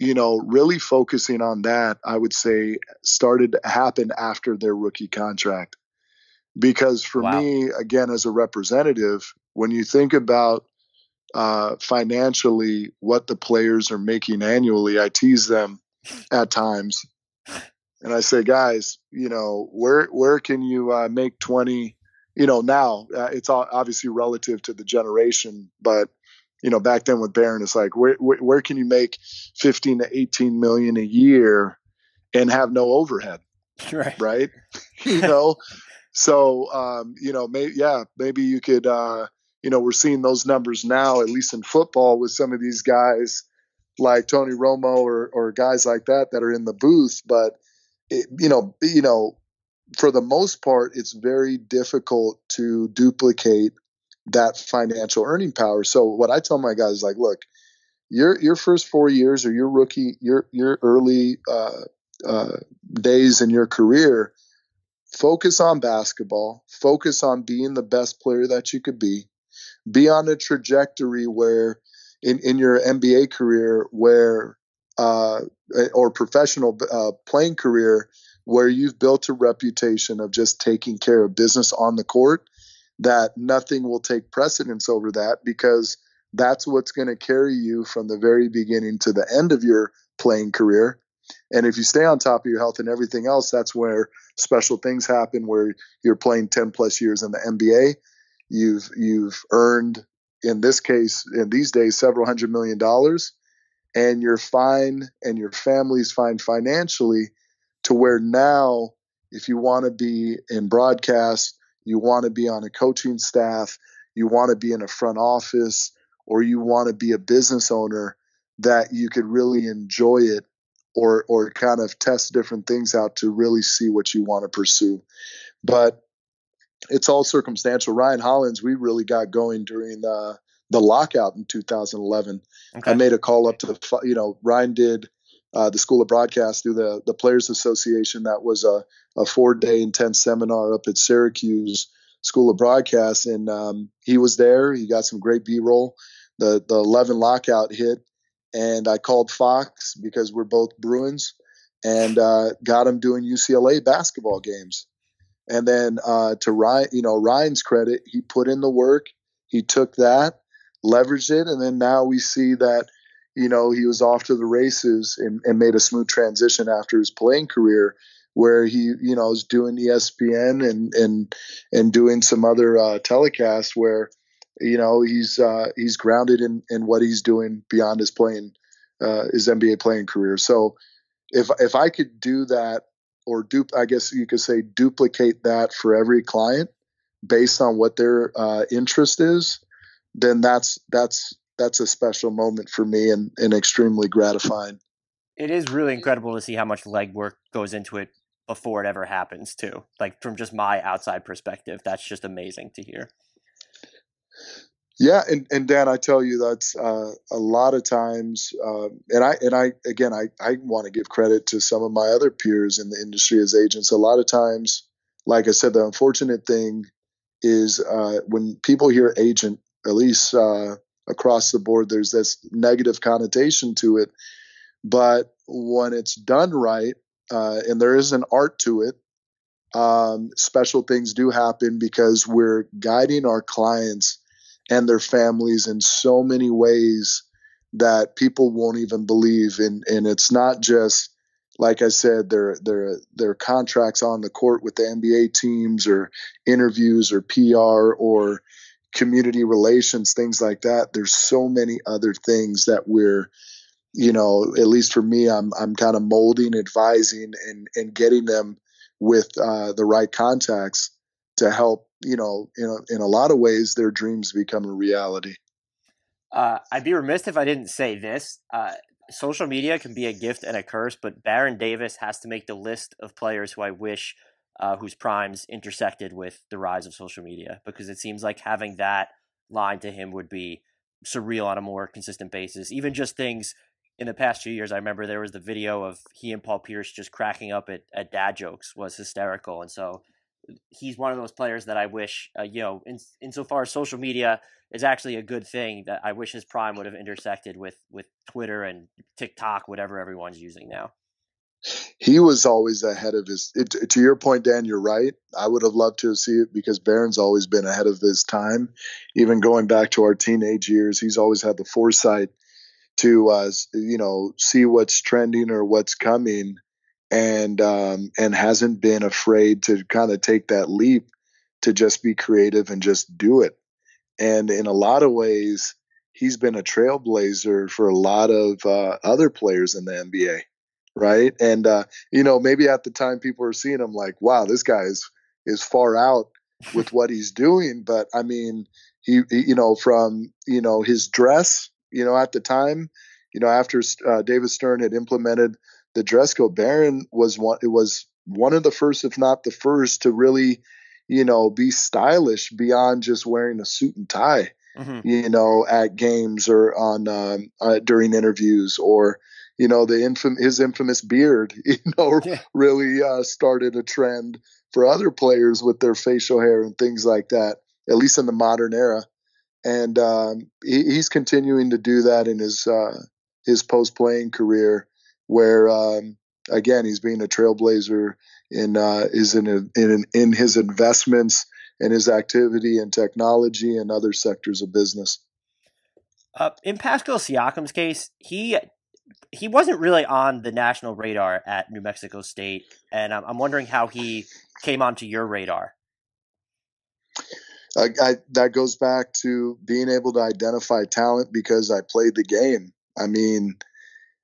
You know, really focusing on that, I would say, started to happen after their rookie contract. Because for wow. me, again, as a representative, when you think about uh, financially what the players are making annually, I tease them at times and I say, guys, you know, where where can you uh, make twenty? You know, now uh, it's all obviously relative to the generation, but you know, back then with Baron, it's like where, where where can you make fifteen to eighteen million a year and have no overhead, right? Right? you know, so um, you know, maybe yeah, maybe you could. Uh, you know, we're seeing those numbers now, at least in football, with some of these guys like Tony Romo or, or guys like that that are in the booth. But it, you know, you know, for the most part, it's very difficult to duplicate that financial earning power. So what I tell my guys like, look, your your first four years or your rookie, your your early uh, uh, days in your career, focus on basketball. Focus on being the best player that you could be. Be on a trajectory where, in in your NBA career, where uh, or professional uh, playing career where you've built a reputation of just taking care of business on the court, that nothing will take precedence over that because that's what's going to carry you from the very beginning to the end of your playing career. And if you stay on top of your health and everything else, that's where special things happen where you're playing 10 plus years in the NBA. You've you've earned in this case in these days several hundred million dollars and you're fine and your family's fine financially to where now if you want to be in broadcast you want to be on a coaching staff you want to be in a front office or you want to be a business owner that you could really enjoy it or or kind of test different things out to really see what you want to pursue. But it's all circumstantial. Ryan Hollins, we really got going during the the lockout in 2011. Okay. I made a call up to the you know Ryan did uh, the School of Broadcast through the the Players Association. That was a a four day intense seminar up at Syracuse School of Broadcast, and um, he was there. He got some great B roll. The the 11 lockout hit, and I called Fox because we're both Bruins, and uh, got him doing UCLA basketball games. And then uh, to Ryan, you know Ryan's credit, he put in the work. He took that, leveraged it, and then now we see that you know he was off to the races and, and made a smooth transition after his playing career where he you know is doing ESPN and and and doing some other uh, telecasts where you know he's uh, he's grounded in in what he's doing beyond his playing uh, his NBA playing career. So if if I could do that or dupe, I guess you could say duplicate that for every client based on what their uh, interest is, then that's that's that's a special moment for me and, and extremely gratifying. It is really incredible to see how much legwork goes into it before it ever happens too like from just my outside perspective that's just amazing to hear yeah and, and dan i tell you that's uh, a lot of times uh, and i and i again i, I want to give credit to some of my other peers in the industry as agents a lot of times like i said the unfortunate thing is uh, when people hear agent at least uh, across the board there's this negative connotation to it but when it's done right uh, and there is an art to it. Um, special things do happen because we're guiding our clients and their families in so many ways that people won't even believe. And and it's not just like I said, their their their contracts on the court with the NBA teams or interviews or PR or community relations, things like that. There's so many other things that we're you know, at least for me, I'm I'm kind of molding, advising, and and getting them with uh, the right contacts to help. You know, in a, in a lot of ways, their dreams become a reality. Uh, I'd be remiss if I didn't say this. Uh, social media can be a gift and a curse, but Baron Davis has to make the list of players who I wish uh, whose primes intersected with the rise of social media because it seems like having that line to him would be surreal on a more consistent basis. Even just things in the past few years, I remember there was the video of he and Paul Pierce just cracking up at, at dad jokes was hysterical, and so he's one of those players that I wish, uh, you know, in insofar as social media is actually a good thing, that I wish his prime would have intersected with with Twitter and TikTok, whatever everyone's using now. He was always ahead of his. It, to your point, Dan, you're right. I would have loved to see it because Baron's always been ahead of his time. Even going back to our teenage years, he's always had the foresight to uh, you know see what's trending or what's coming and um, and hasn't been afraid to kind of take that leap to just be creative and just do it and in a lot of ways he's been a trailblazer for a lot of uh, other players in the NBA right and uh, you know maybe at the time people were seeing him like wow this guy is is far out with what he's doing but i mean he, he you know from you know his dress you know, at the time, you know, after uh, David Stern had implemented the dress code, Baron was one. It was one of the first, if not the first, to really, you know, be stylish beyond just wearing a suit and tie. Mm-hmm. You know, at games or on um, uh, during interviews, or you know, the infam- his infamous beard, you know, yeah. really uh, started a trend for other players with their facial hair and things like that. At least in the modern era and um, he, he's continuing to do that in his uh, his post playing career, where um, again he's being a trailblazer in uh, is in, a, in in his investments and his activity in technology and other sectors of business. Uh, in Pascal Siakam's case, he he wasn't really on the national radar at New Mexico State, and I'm, wondering how he came onto your radar. I, that goes back to being able to identify talent because I played the game. I mean,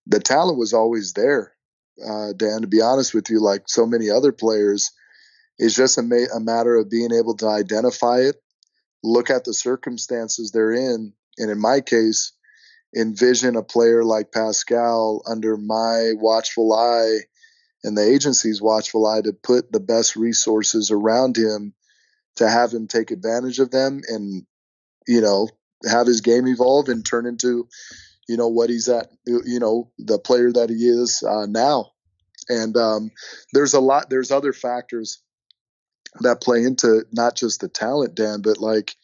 the talent was always there, uh, Dan. To be honest with you, like so many other players, it's just a, ma- a matter of being able to identify it, look at the circumstances they're in, And in my case, envision a player like Pascal under my watchful eye and the agency's watchful eye to put the best resources around him to have him take advantage of them and, you know, have his game evolve and turn into, you know, what he's at, you know, the player that he is uh, now. And um, there's a lot, there's other factors that play into not just the talent, Dan, but like,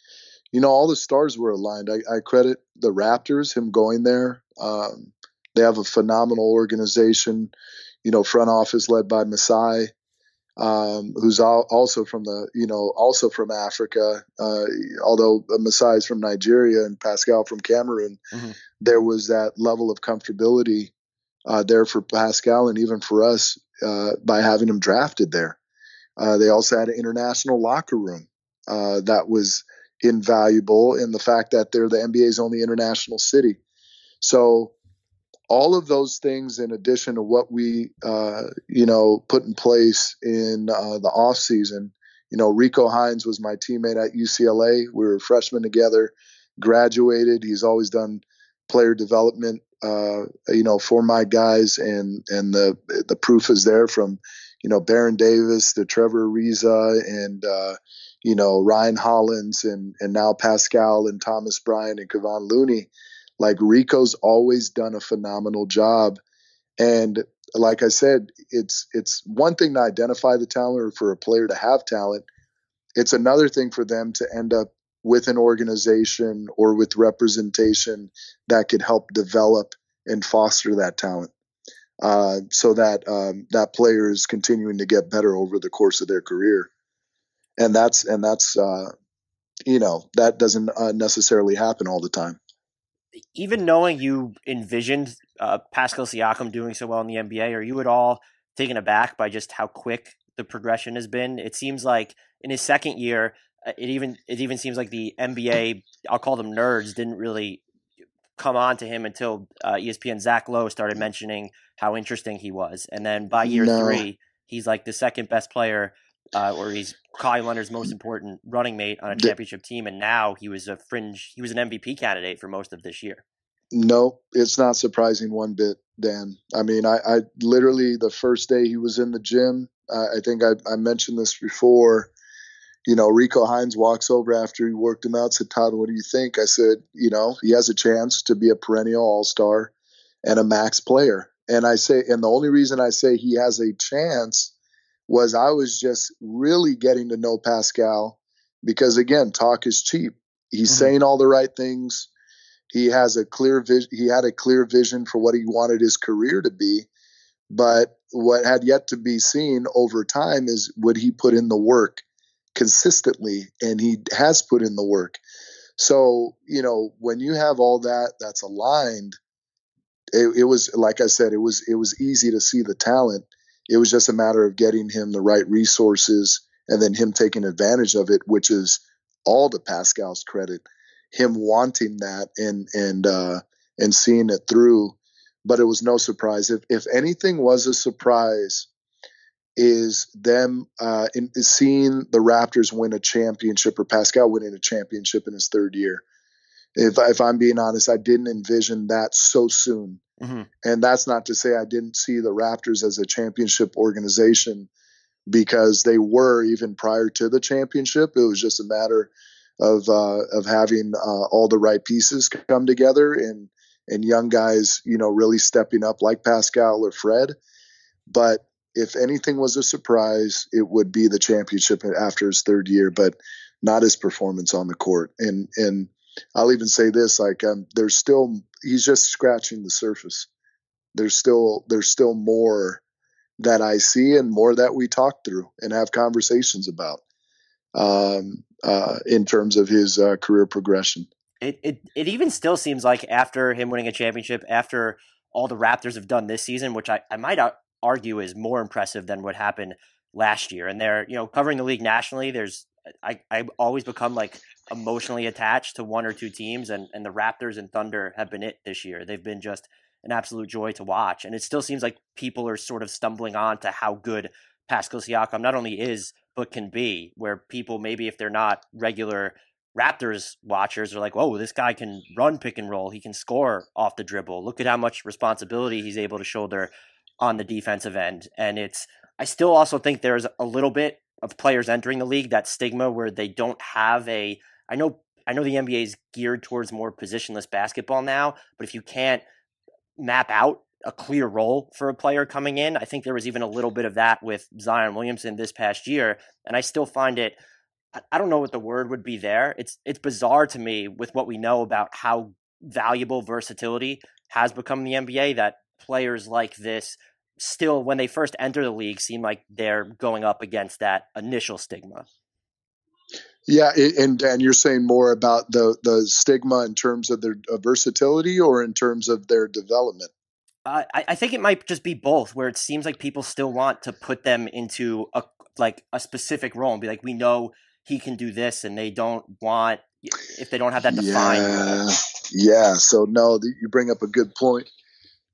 you know, all the stars were aligned. I, I credit the Raptors, him going there. Um, they have a phenomenal organization, you know, front office led by Masai, um, who's al- also from the, you know, also from Africa. Uh, although Masai is from Nigeria and Pascal from Cameroon, mm-hmm. there was that level of comfortability uh, there for Pascal and even for us uh, by having him drafted there. Uh, they also had an international locker room uh, that was invaluable in the fact that they're the NBA's only international city. So all of those things, in addition to what we, uh, you know, put in place in uh, the off season, you know, Rico Hines was my teammate at UCLA. We were freshmen together, graduated. He's always done player development, uh, you know, for my guys, and and the the proof is there from you know, Baron Davis, the Trevor Ariza, and uh, you know Ryan Hollins, and and now Pascal and Thomas Bryant and Kevon Looney. Like Rico's always done a phenomenal job, and like I said, it's it's one thing to identify the talent or for a player to have talent. It's another thing for them to end up with an organization or with representation that could help develop and foster that talent uh, so that um, that player is continuing to get better over the course of their career. And that's and that's uh, you know that doesn't uh, necessarily happen all the time. Even knowing you envisioned uh, Pascal Siakam doing so well in the NBA, are you at all taken aback by just how quick the progression has been? It seems like in his second year, uh, it even it even seems like the NBA, I'll call them nerds, didn't really come on to him until uh, ESPN Zach Lowe started mentioning how interesting he was, and then by year no. three, he's like the second best player, uh, or he's Kawhi Leonard's most important running mate on a championship team, and now he was a fringe, he was an MVP candidate for most of this year. No, it's not surprising one bit, Dan. I mean, I, I literally the first day he was in the gym, uh, I think I, I mentioned this before you know, Rico Hines walks over after he worked him out, said, Todd, what do you think? I said, you know, he has a chance to be a perennial all star and a max player. And I say, and the only reason I say he has a chance was I was just really getting to know Pascal because again, talk is cheap. He's mm-hmm. saying all the right things. He has a clear vision. He had a clear vision for what he wanted his career to be. But what had yet to be seen over time is would he put in the work? consistently and he has put in the work. So, you know, when you have all that that's aligned, it, it, was like I said, it was it was easy to see the talent. It was just a matter of getting him the right resources and then him taking advantage of it, which is all to Pascal's credit. Him wanting that and and uh, and seeing it through. But it was no surprise. If if anything was a surprise, is them uh, in, seeing the Raptors win a championship or Pascal winning a championship in his third year. If, if I'm being honest, I didn't envision that so soon. Mm-hmm. And that's not to say I didn't see the Raptors as a championship organization because they were even prior to the championship. It was just a matter of uh, of having uh, all the right pieces come together and and young guys, you know, really stepping up like Pascal or Fred. But if anything was a surprise, it would be the championship after his third year, but not his performance on the court. And and I'll even say this: like um, there's still he's just scratching the surface. There's still there's still more that I see and more that we talk through and have conversations about um, uh, in terms of his uh, career progression. It, it it even still seems like after him winning a championship, after all the Raptors have done this season, which I, I might argue is more impressive than what happened last year. And they're, you know, covering the league nationally, there's I, I've always become like emotionally attached to one or two teams and, and the Raptors and Thunder have been it this year. They've been just an absolute joy to watch. And it still seems like people are sort of stumbling on to how good Pascal Siakam not only is, but can be, where people maybe if they're not regular Raptors watchers are like, "Whoa, this guy can run pick and roll. He can score off the dribble. Look at how much responsibility he's able to shoulder on the defensive end." And it's I still also think there's a little bit of players entering the league that stigma where they don't have a I know I know the NBA is geared towards more positionless basketball now, but if you can't map out a clear role for a player coming in, I think there was even a little bit of that with Zion Williamson this past year, and I still find it I don't know what the word would be there. It's it's bizarre to me with what we know about how valuable versatility has become in the NBA that players like this still when they first enter the league seem like they're going up against that initial stigma. Yeah, and Dan, you're saying more about the the stigma in terms of their versatility or in terms of their development. Uh, I, I think it might just be both, where it seems like people still want to put them into a like a specific role and be like, we know he can do this, and they don't want if they don't have that defined. Yeah, yeah. So no, you bring up a good point,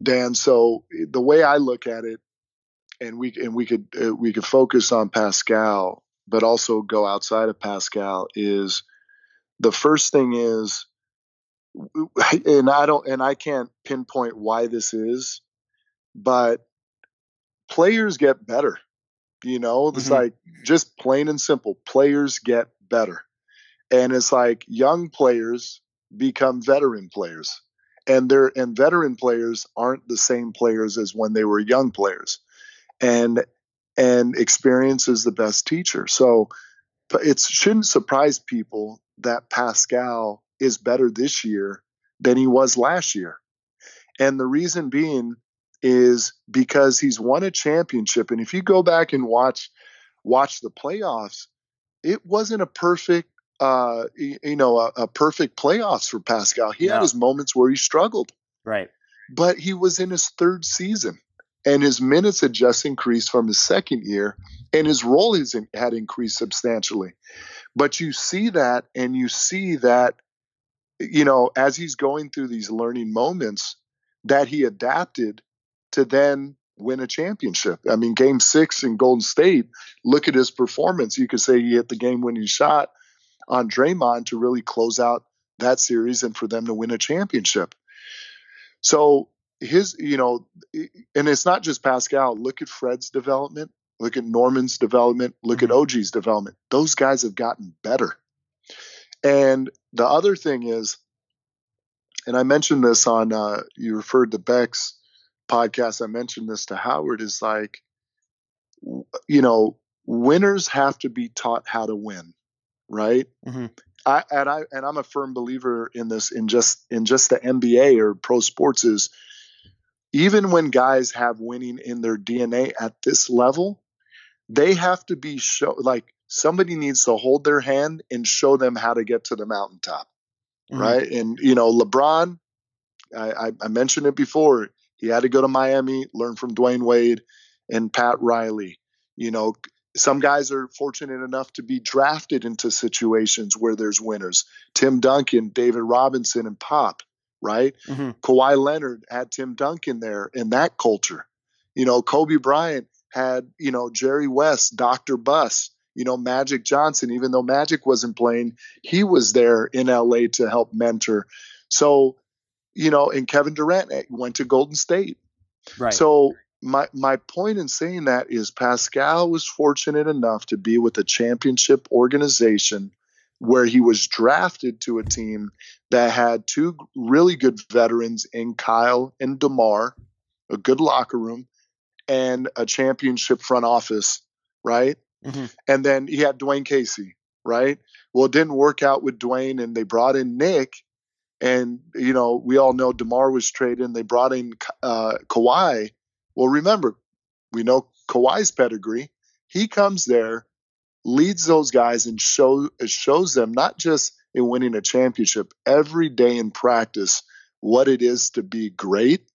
Dan. So the way I look at it, and we and we could uh, we could focus on Pascal, but also go outside of Pascal. Is the first thing is, and I don't, and I can't pinpoint why this is, but players get better you know, it's mm-hmm. like just plain and simple. Players get better. And it's like young players become veteran players. And they're and veteran players aren't the same players as when they were young players. And and experience is the best teacher. So it shouldn't surprise people that Pascal is better this year than he was last year. And the reason being is because he's won a championship. And if you go back and watch watch the playoffs, it wasn't a perfect uh, you know a, a, perfect playoffs for Pascal. He no. had his moments where he struggled, right? But he was in his third season, and his minutes had just increased from his second year, and his role has in, had increased substantially. But you see that, and you see that, you know, as he's going through these learning moments, that he adapted to then win a championship. I mean, game six in Golden State, look at his performance. You could say he hit the game winning shot on Draymond to really close out that series and for them to win a championship. So his, you know, and it's not just Pascal. Look at Fred's development. Look at Norman's development. Look mm-hmm. at OG's development. Those guys have gotten better. And the other thing is, and I mentioned this on, uh, you referred to Beck's podcast, I mentioned this to Howard, is like, you know, winners have to be taught how to win, right? Mm-hmm. I, and I and I'm a firm believer in this in just in just the NBA or pro sports is even when guys have winning in their DNA at this level, they have to be show like somebody needs to hold their hand and show them how to get to the mountaintop, mm-hmm. right? And you know, LeBron, I, I, I mentioned it before. He had to go to Miami, learn from Dwyane Wade and Pat Riley. You know, some guys are fortunate enough to be drafted into situations where there's winners. Tim Duncan, David Robinson, and Pop, right? Mm-hmm. Kawhi Leonard had Tim Duncan there in that culture. You know, Kobe Bryant had, you know, Jerry West, Dr. Buss, you know, Magic Johnson, even though Magic wasn't playing, he was there in LA to help mentor. So you know, and Kevin Durant eh, went to Golden State. Right. So my my point in saying that is Pascal was fortunate enough to be with a championship organization where he was drafted to a team that had two really good veterans in Kyle and DeMar, a good locker room, and a championship front office, right? Mm-hmm. And then he had Dwane Casey, right? Well, it didn't work out with Dwane, and they brought in Nick, and, you know, we all know DeMar was traded and they brought in uh, Kawhi. Well, remember, we know Kawhi's pedigree. He comes there, leads those guys, and show, shows them not just in winning a championship, every day in practice, what it is to be great.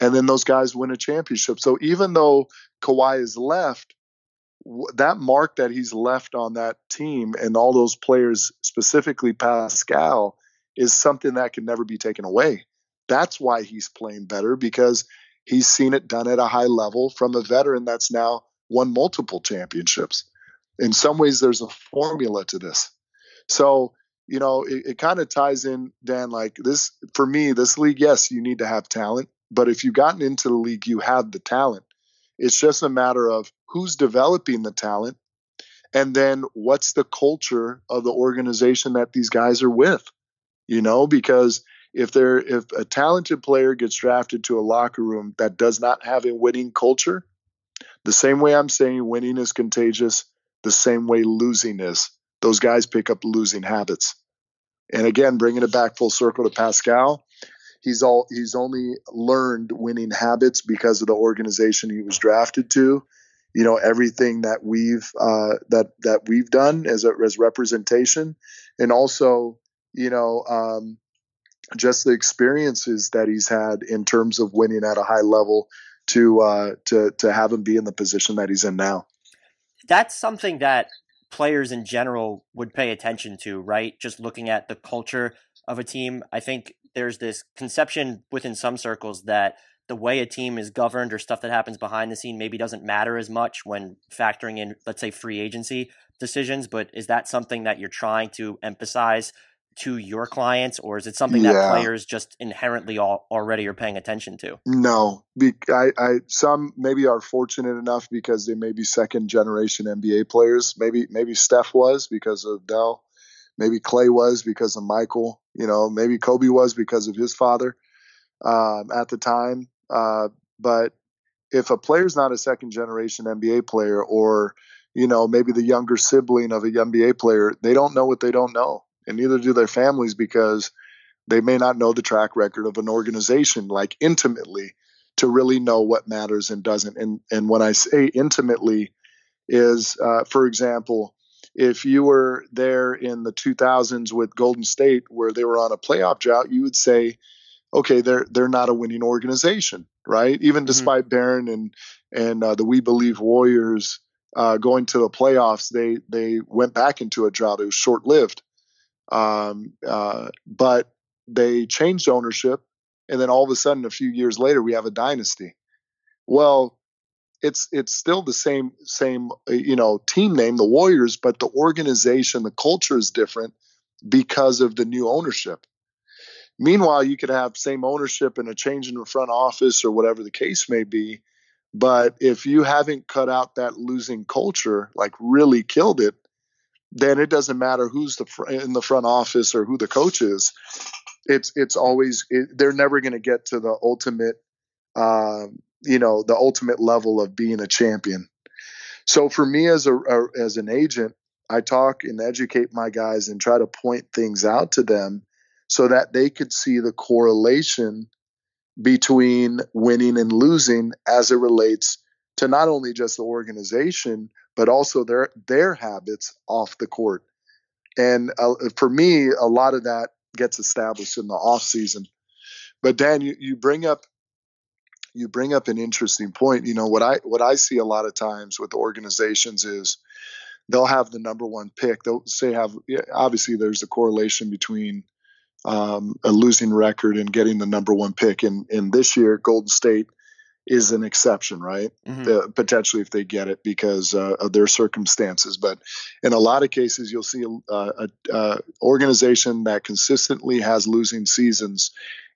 And then those guys win a championship. So even though Kawhi is left, that mark that he's left on that team and all those players, specifically Pascal, is something that can never be taken away. That's why he's playing better because he's seen it done at a high level from a veteran that's now won multiple championships. In some ways, there's a formula to this. So, you know, it, it kind of ties in, Dan, like this for me, this league, yes, you need to have talent, but if you've gotten into the league, you have the talent. It's just a matter of who's developing the talent and then what's the culture of the organization that these guys are with you know because if there if a talented player gets drafted to a locker room that does not have a winning culture the same way i'm saying winning is contagious the same way losing is. Those guys pick up losing habits. And again bringing it back full circle to pascal he's all he's only learned winning habits because of the organization he was drafted to. You know everything that we've uh, that that we've done as a, as representation, and also you know um, just the experiences that he's had in terms of winning at a high level to uh, to to have him be in the position that he's in now. That's something that players in general would pay attention to, right? Just looking at the culture of a team. I think there's this conception within some circles that the way a team is governed or stuff that happens behind the scene maybe doesn't matter as much when factoring in, let's say, free agency decisions. But is that something that you're trying to emphasize to your clients, or is it something yeah. that players just inherently all, already are paying attention to? No, Be- I, I, some maybe are fortunate enough because they may be second generation NBA players. Maybe maybe Steph was because of Dell. Maybe Clay was because of Michael. You know, maybe Kobe was because of his father um, at the time. Uh, but if a player's not a second generation NBA player or you know maybe the younger sibling of a NBA player, they don't know what they don't know, and neither do their families because they may not know the track record of an organization like intimately to really know what matters and doesn't. And and when I say intimately, is uh, for example, if you were there in the 2000s with Golden State where they were on a playoff drought, you would say okay, they're they're not a winning organization, right? Even mm-hmm. despite Baron and and uh, the We Believe Warriors uh, going to the playoffs, they they went back into a drought. It was short lived, um, uh, but they changed ownership, and then all of a sudden, a few years later, we have a dynasty. Well, it's it's still the same same uh, you know team name, the Warriors, but the organization, the culture is different because of the new ownership. Meanwhile, you could have same ownership and a change in the front office or whatever the case may be. But if you haven't cut out that losing culture, like really killed it, then it doesn't matter who's the fr- in the front office or who the coach is. It's it's always it, they're never going to get to the ultimate, um, you know, the ultimate level of being a champion. So for me as a, a as an agent, I talk and educate my guys and try to point things out to them so that they could see the correlation between winning and losing as it relates to not only just the organization but also their their habits off the court. And uh, for me, a lot of that gets established in the off season. But Dan, you, you bring up you bring up an interesting point. You know what I what I see a lot of times with organizations is they'll have the number one pick. They'll say have obviously there's a correlation between um, a losing record and getting the number one pick. And, and this year, Golden State is an exception, right? Mm-hmm. Uh, potentially, if they get it because uh, of their circumstances. But in a lot of cases, you'll see a, a, a, organization that consistently has losing seasons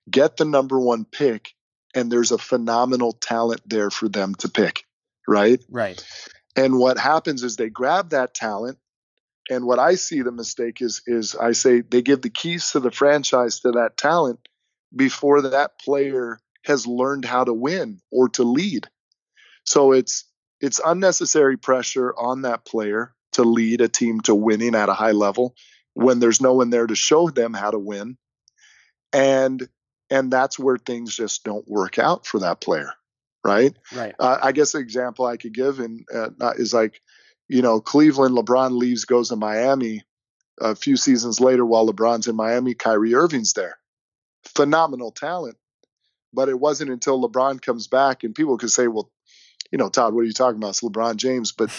get the number one pick, and there's a phenomenal talent there for them to pick, right? Right. And what happens is they grab that talent and what I see the mistake is is I say they give the keys to the franchise to that talent before that player has learned how to win or to lead. So it's it's unnecessary pressure on that player to lead a team to winning at a high level when there's no one there to show them how to win. And and that's where things just don't work out for that player, right? Right. Uh, I guess an example I could give and uh, is like you know, Cleveland, LeBron leaves, goes to Miami. A few seasons later, while LeBron's in Miami, Kyrie Irving's there. Phenomenal talent. But it wasn't until LeBron comes back, and people could say, well, you know, Todd, what are you talking about? It's LeBron James. But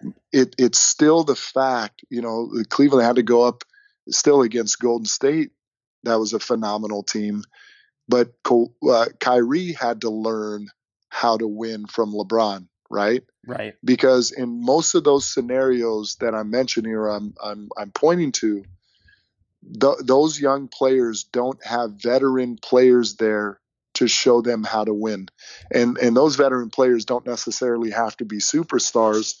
it it's still the fact, you know, Cleveland had to go up still against Golden State. That was a phenomenal team. But uh, Kyrie had to learn how to win from LeBron right? Right. Because in most of those scenarios that I'm mentioning or I'm I'm I'm pointing to, th- those young players don't have veteran players there to show them how to win. And and those veteran players don't necessarily have to be superstars.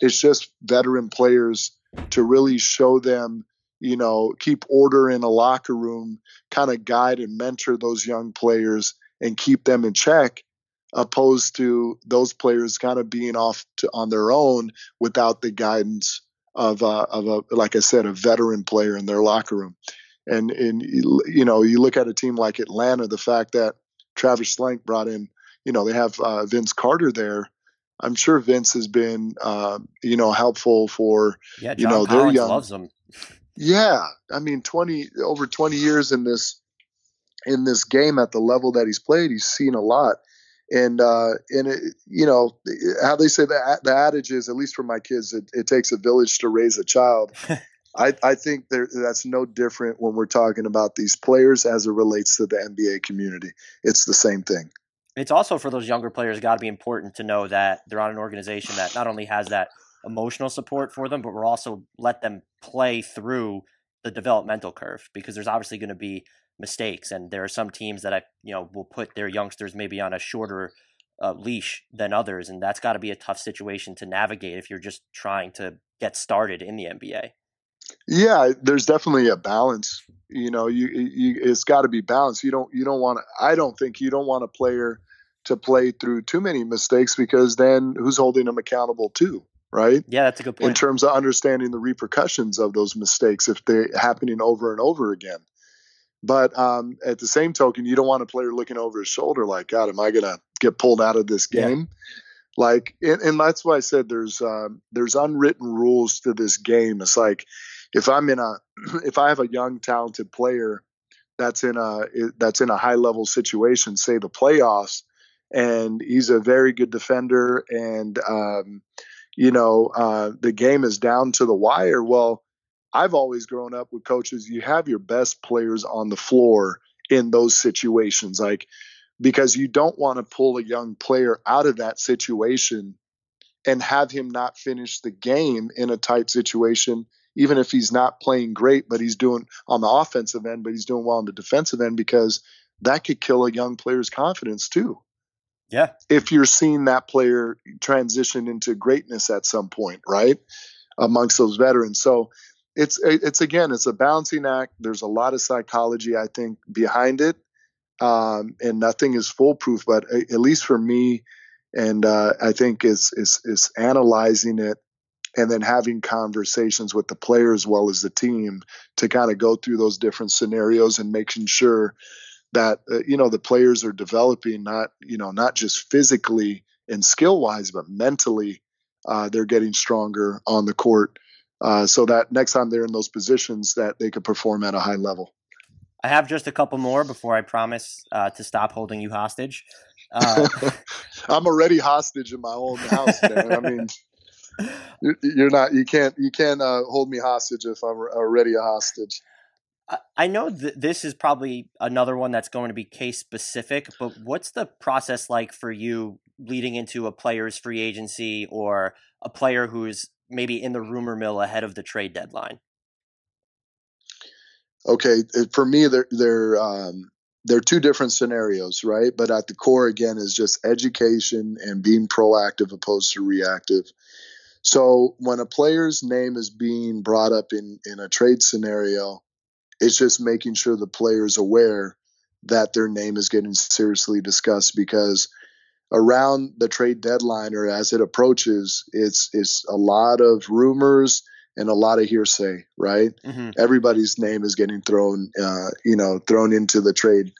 It's just veteran players to really show them, you know, keep order in a locker room, kind of guide and mentor those young players and keep them in check opposed to those players kind of being off to, on their own without the guidance of a, of a like I said a veteran player in their locker room. And and you know you look at a team like Atlanta, the fact that Travis Schlenk brought in, you know, they have uh, Vince Carter there. I'm sure Vince has been, uh, you know, helpful for, yeah, you know, Collins their young. loves them. Yeah, I mean, 20 over 20 years in this in this game at the level that he's played, he's seen a lot. And uh, and it, you know how they say that the adage is, at least for my kids, it, it takes a village to raise a child. I, I think there, that's no different when we're talking about these players as it relates to the NBA community. It's the same thing. It's also for those younger players got to be important to know that they're on an organization that not only has that emotional support for them, but we're also let them play through the developmental curve because there's obviously going to be mistakes, and there are some teams that I you know will put their youngsters maybe on a shorter uh, leash than others, and that's got to be a tough situation to navigate if you're just trying to get started in the NBA. Yeah, there's definitely a balance. You know, you, you it's got to be balanced. You don't you don't want to. I don't think you don't want a player to play through too many mistakes because then who's holding them accountable too, right? Yeah, that's a good point. In terms of understanding the repercussions of those mistakes if they're happening over and over again. But um, at the same token, you don't want a player looking over his shoulder like, God, am I going to get pulled out of this game? Yeah. Like, and, and, that's why I said there's um, there's unwritten rules to this game. It's like if I'm in a if I have a young talented player that's in a that's in a high level situation, say the playoffs, and he's a very good defender, and um, you know uh, the game is down to the wire. Well, I've always grown up with coaches. You have your best players on the floor in those situations, like because you don't want to pull a young player out of that situation and have him not finish the game in a tight situation, even if he's not playing great, but he's doing on the offensive end, but he's doing well on the defensive end because that could kill a young player's confidence too. Yeah. If you're seeing that player transition into greatness at some point, right? Amongst those veterans. So it's it's again it's a balancing act there's a lot of psychology i think behind it um, and nothing is foolproof but at least for me and uh, i think is is is analyzing it and then having conversations with the player as well as the team to kind of go through those different scenarios and making sure that uh, you know the players are developing not you know not just physically and skill wise but mentally uh, they're getting stronger on the court uh, so that next time they're in those positions that they could perform at a high level. I have just a couple more before I promise uh, to stop holding you hostage. Uh, I'm already hostage in my own house, man. I mean, you're not, you can't, you can't uh, hold me hostage if I'm already a hostage. I know that this is probably another one that's going to be case specific, but what's the process like for you leading into a player's free agency or a player who's maybe in the rumor mill ahead of the trade deadline? Okay, for me, they're they're um, they're two different scenarios, right? But at the core, again, is just education and being proactive opposed to reactive. So when a player's name is being brought up in in a trade scenario, it's just making sure the player is aware that their name is getting seriously discussed because around the trade deadline or as it approaches, it's it's a lot of rumors and a lot of hearsay, right? Mm-hmm. Everybody's name is getting thrown, uh, you know, thrown into the trade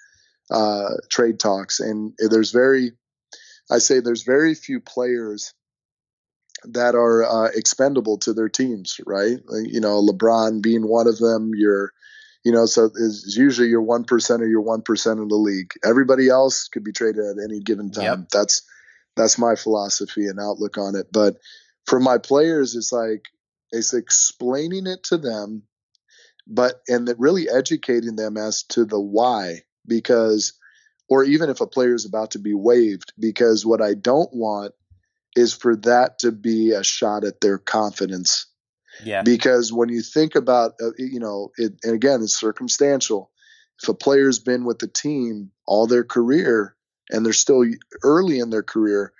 uh, trade talks, and there's very, I say, there's very few players that are uh, expendable to their teams, right? You know, LeBron being one of them. You're you know, so it's usually your one percent or your one percent of the league. Everybody else could be traded at any given time. Yep. That's that's my philosophy and outlook on it. But for my players, it's like it's explaining it to them, but and really educating them as to the why, because or even if a player is about to be waived, because what I don't want is for that to be a shot at their confidence. Yeah. Because when you think about, uh, you know, it, and again, it's circumstantial. If a player's been with the team all their career and they're still early in their career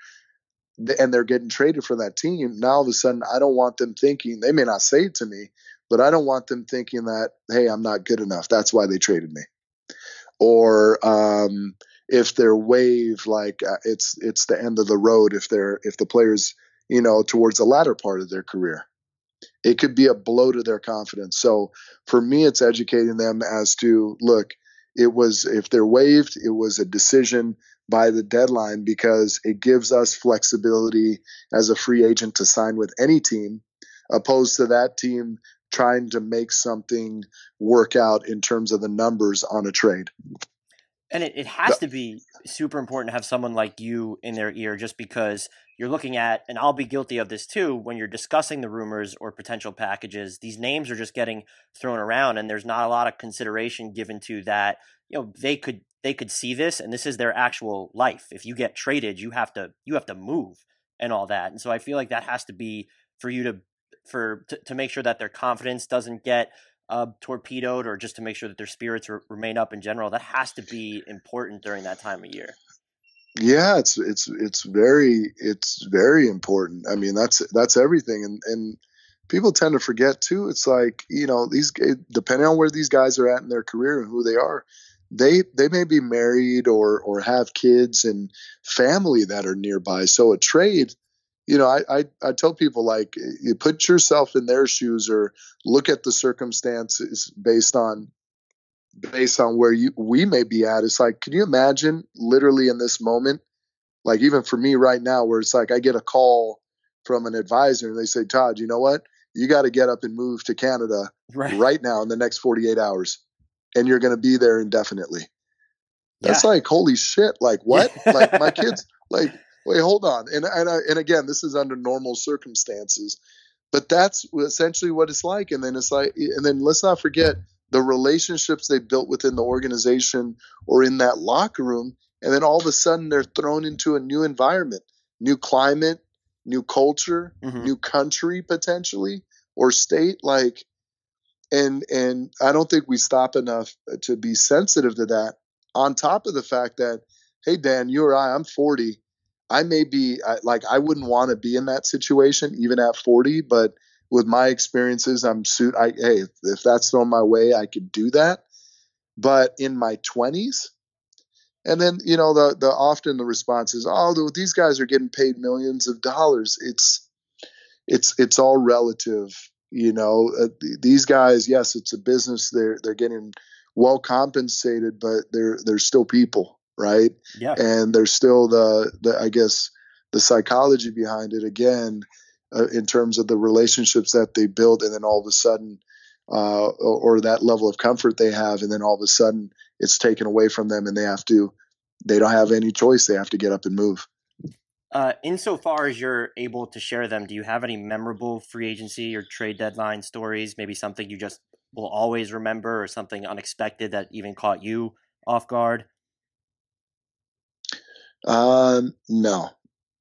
and they're getting traded for that team, now all of a sudden, I don't want them thinking, they may not say it to me, but I don't want them thinking that, hey, I'm not good enough. That's why they traded me. Or, um, if they're wave like uh, it's it's the end of the road if they're if the players you know towards the latter part of their career it could be a blow to their confidence so for me it's educating them as to look it was if they're waived it was a decision by the deadline because it gives us flexibility as a free agent to sign with any team opposed to that team trying to make something work out in terms of the numbers on a trade and it, it has to be super important to have someone like you in their ear just because you're looking at, and I'll be guilty of this too, when you're discussing the rumors or potential packages, these names are just getting thrown around and there's not a lot of consideration given to that. You know, they could they could see this and this is their actual life. If you get traded, you have to you have to move and all that. And so I feel like that has to be for you to for to, to make sure that their confidence doesn't get uh, torpedoed or just to make sure that their spirits re- remain up in general. That has to be important during that time of year. Yeah it's it's it's very it's very important. I mean that's that's everything. And and people tend to forget too. It's like you know these depending on where these guys are at in their career and who they are they they may be married or or have kids and family that are nearby so a trade you know, I, I, I tell people like you put yourself in their shoes or look at the circumstances based on based on where you we may be at. It's like, can you imagine literally in this moment, like even for me right now, where it's like I get a call from an advisor and they say, Todd, you know what? You got to get up and move to Canada right. right now in the next 48 hours, and you're going to be there indefinitely. That's yeah. like holy shit! Like what? like my kids, like wait, hold on. And and I, and again, this is under normal circumstances, but that's essentially what it's like. And then it's like, and then let's not forget the relationships they built within the organization or in that locker room. And then all of a sudden, they're thrown into a new environment, new climate, new culture, mm-hmm. new country potentially or state. Like, and and I don't think we stop enough to be sensitive to that. On top of the fact that, hey Dan, you or I, I'm 40 I may be like I wouldn't want to be in that situation even at 40, but with my experiences, I'm suit. I hey, if that's thrown my way, I could do that. But in my 20s, and then you know the the often the response is, oh, these guys are getting paid millions of dollars. It's it's it's all relative. You know, uh, these guys, yes, it's a business. They're they're getting well compensated, but they're they're still people right? Yeah. And there's still the, the I guess the psychology behind it again uh, in terms of the relationships that they build and then all of a sudden uh, or, or, that level of comfort they have and then all of a sudden it's taken away from them and they have to they don't have any choice they have to get up and move uh, insofar as you're able to share them do you have any memorable free agency or trade deadline stories maybe something you just will always remember or something unexpected that even caught you off guard um, no,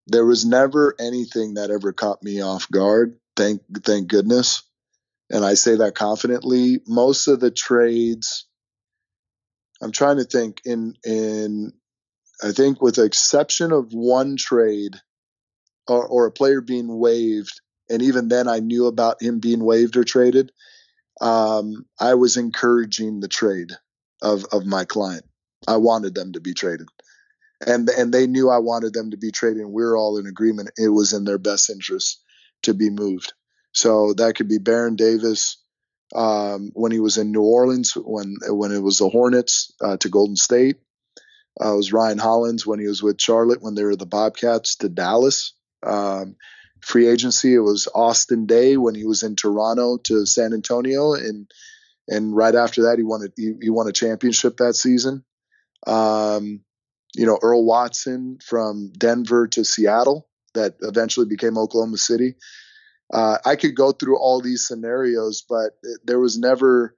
there was never anything that ever caught me off guard. Thank, thank goodness. And I say that confidently. Most of the trades, I'm trying to think in, in, I think with the exception of one trade or, or a player being waived, and even then I knew about him being waived or traded. Um, I was encouraging the trade of, of my client. I wanted them to be traded and and they knew I wanted them to be traded. And we were all in agreement. It was in their best interest to be moved. So that could be Baron Davis um, when he was in New Orleans, when when it was the Hornets uh, to Golden State. Uh, was Ryan Hollins when he was with Charlotte when they were the Bobcats to Dallas. Um, free agency. It was Austin Daye when he was in Toronto to San Antonio, and and right after that he won a, he, he won a championship that season. Um, you know, Earl Watson from Denver to Seattle that eventually became Oklahoma City. Uh, I could go through all these scenarios, but there was never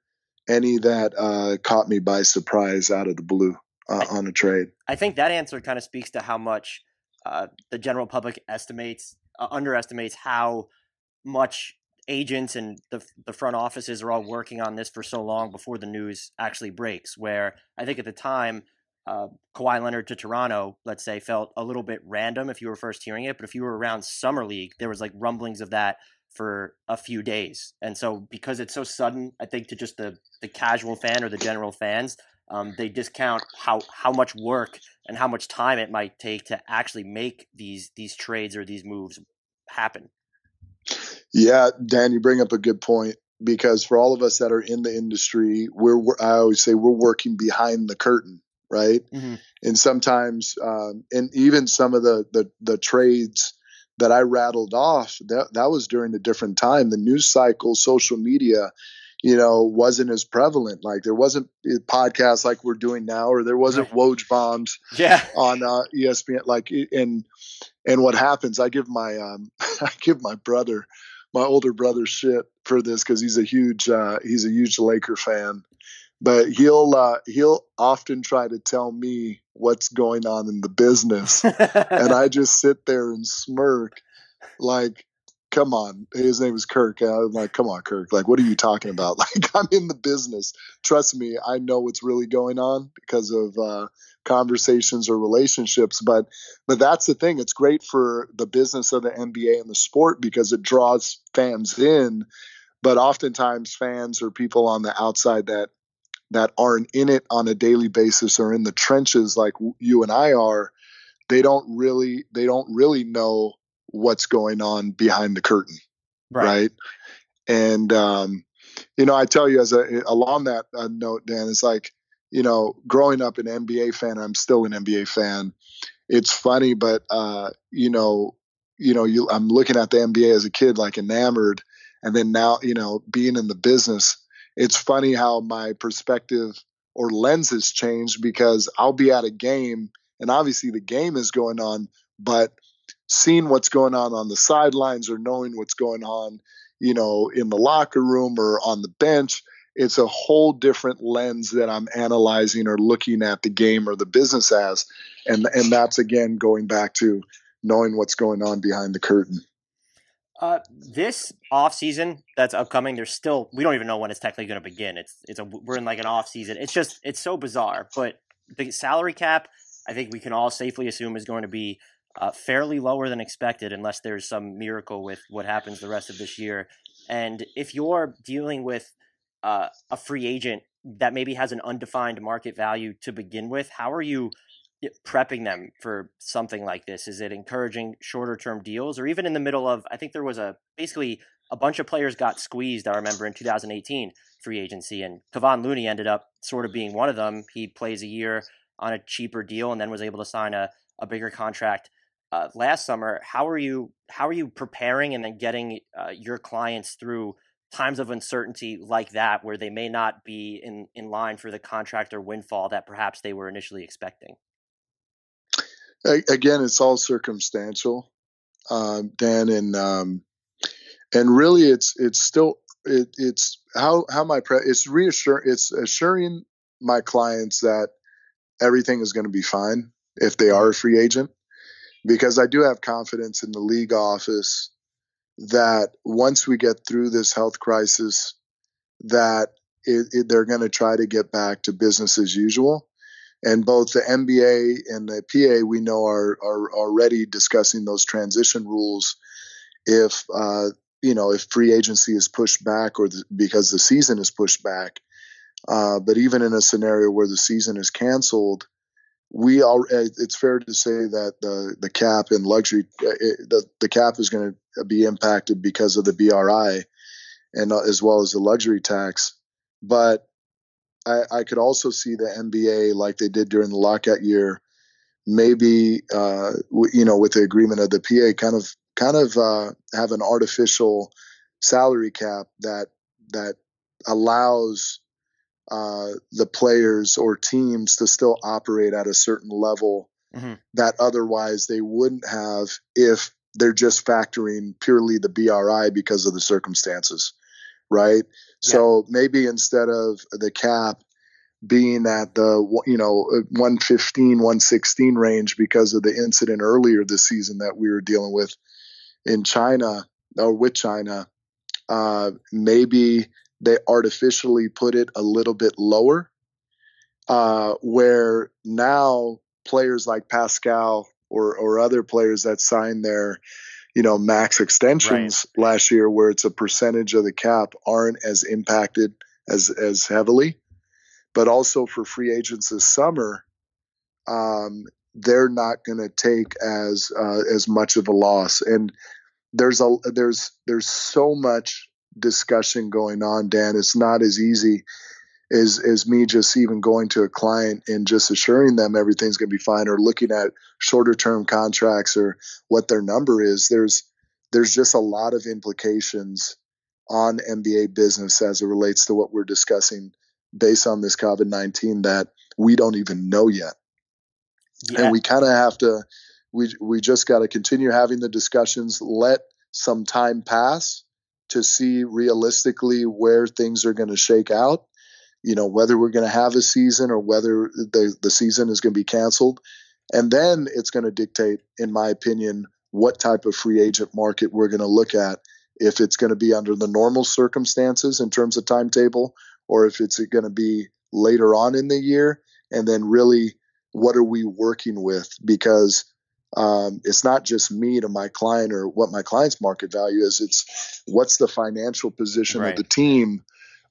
any that uh, caught me by surprise out of the blue uh, on a trade. I think that answer kind of speaks to how much uh, the general public estimates uh, underestimates how much agents and the the front offices are all working on this for so long before the news actually breaks. Where I think at the time, uh, Kawhi Leonard to Toronto, let's say, felt a little bit random if you were first hearing it. But if you were around summer league, there was like rumblings of that for a few days. And so because it's so sudden, I think to just the the casual fan or the general fans, um, they discount how how much work and how much time it might take to actually make these these trades or these moves happen. Yeah, Dan, you bring up a good point because for all of us that are in the industry, we're, we're I always say we're working behind the curtain, right? Mm-hmm. And sometimes, um, and even some of the, the the trades that I rattled off, that that was during a different time. The news cycle, social media, you know, wasn't as prevalent. Like there wasn't podcasts like we're doing now, or there wasn't right. Woj bombs yeah. on uh, ESPN. Like and and what happens? I give my um, I give my brother, my older brother, shit for this because he's a huge uh, he's a huge Laker fan. But he'll uh, he'll often try to tell me what's going on in the business, and I just sit there and smirk, like come on. His name is Kirk. And I'm like, come on, Kirk. Like, what are you talking about? Like, I'm in the business. Trust me, I know what's really going on because of uh, conversations or relationships. But but that's the thing. It's great for the business of the NBA and the sport because it draws fans in. But oftentimes, fans or people on the outside that that aren't in it on a daily basis or in the trenches like you and I are, they don't really they don't really know what's going on behind the curtain, right? right? And um, you know, I tell you as a along that uh, note, Dan, it's like you know, growing up an NBA fan, I'm still an NBA fan. It's funny, but uh, you know, you know, you I'm looking at the NBA as a kid, like enamored, and then now, you know, being in the business, it's funny how my perspective or lens has changed because I'll be at a game, and obviously the game is going on, but seeing what's going on on the sidelines or knowing what's going on, you know, in the locker room or on the bench, it's a whole different lens that I'm analyzing or looking at the game or the business as. And and that's again going back to knowing what's going on behind the curtain. Uh, this off season that's upcoming, there's still we don't even know when it's technically going to begin. It's it's a we're in like an off season. It's just it's so bizarre. But the salary cap, I think we can all safely assume is going to be uh, fairly lower than expected, unless there's some miracle with what happens the rest of this year. And if you're dealing with uh, a free agent that maybe has an undefined market value to begin with, how are you prepping them for something like this? Is it encouraging shorter term deals, or even in the middle of? I think there was a basically a bunch of players got squeezed. I remember in 2018 free agency, and Kevon Looney ended up sort of being one of them. He plays a year on a cheaper deal and then was able to sign a, a bigger contract uh, last summer. How are you how are you preparing and then getting uh, your clients through times of uncertainty like that, where they may not be in in line for the contract or windfall that perhaps they were initially expecting? Again, it's all circumstantial, um, Dan, and um, and really, it's it's still it, it's how how my pre- it's reassure it's assuring my clients that everything is going to be fine if they are a free agent because I do have confidence in the league office that once we get through this health crisis, that it, it, they're going to try to get back to business as usual. And both the NBA and the PA, we know, are are already discussing those transition rules. If uh, you know, if free agency is pushed back or the, because the season is pushed back, uh, but even in a scenario where the season is canceled, we all uh, it's fair to say that the the cap and luxury it, the the cap is going to be impacted because of the BRI and uh, as well as the luxury tax. But I, I could also see the NBA like they did during the lockout year maybe uh, w- you know with the agreement of the PA kind of kind of uh, have an artificial salary cap that that allows uh, the players or teams to still operate at a certain level mm-hmm. that otherwise they wouldn't have if they're just factoring purely the BRI because of the circumstances, right? Yeah. So maybe instead of the cap, being at the you know 115 116 range because of the incident earlier this season that we were dealing with in China or with China uh, maybe they artificially put it a little bit lower uh, where now players like Pascal or or other players that signed their you know max extensions right. last year where it's a percentage of the cap aren't as impacted as as heavily but also for free agents this summer, um, they're not going to take as uh, as much of a loss. And there's a there's there's so much discussion going on, Dan. It's not as easy as as me just even going to a client and just assuring them everything's going to be fine, or looking at shorter term contracts or what their number is. There's there's just a lot of implications on NBA business as it relates to what we're discussing based on this COVID 19 that we don't even know yet. Yeah. And we kind of have to, we, we just got to continue having the discussions, let some time pass to see realistically where things are going to shake out. You know, whether we're going to have a season or whether the, the season is going to be canceled. And then it's going to dictate, in my opinion, what type of free agent market we're going to look at. If it's going to be under the normal circumstances in terms of timetable, or if it's going to be later on in the year. And then really, what are we working with? Because um, it's not just me to my client or what my client's market value is. It's what's the financial position right. of the team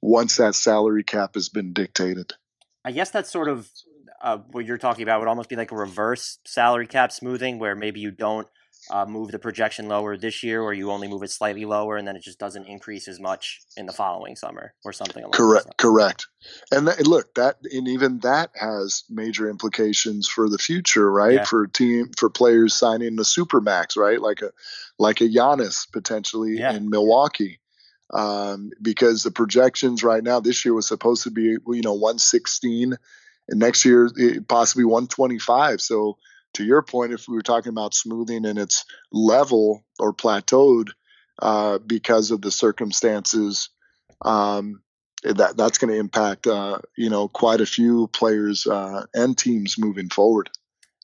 once that salary cap has been dictated. I guess that's sort of uh, what you're talking about would almost be like a reverse salary cap smoothing, where maybe you don't uh, move the projection lower this year, or you only move it slightly lower, and then it just doesn't increase as much in the following summer, or something. Like that. Correct, correct. And th- look, that and even that has major implications for the future, right? Yeah. For team for players signing the super max, right? Like a like a Giannis potentially yeah. in Milwaukee. Um, because the projections right now this year was supposed to be you know 116 and next year possibly 125 so to your point, if we were talking about smoothing and it's level or plateaued uh, because of the circumstances, um, that that's going to impact uh, you know quite a few players uh, and teams moving forward.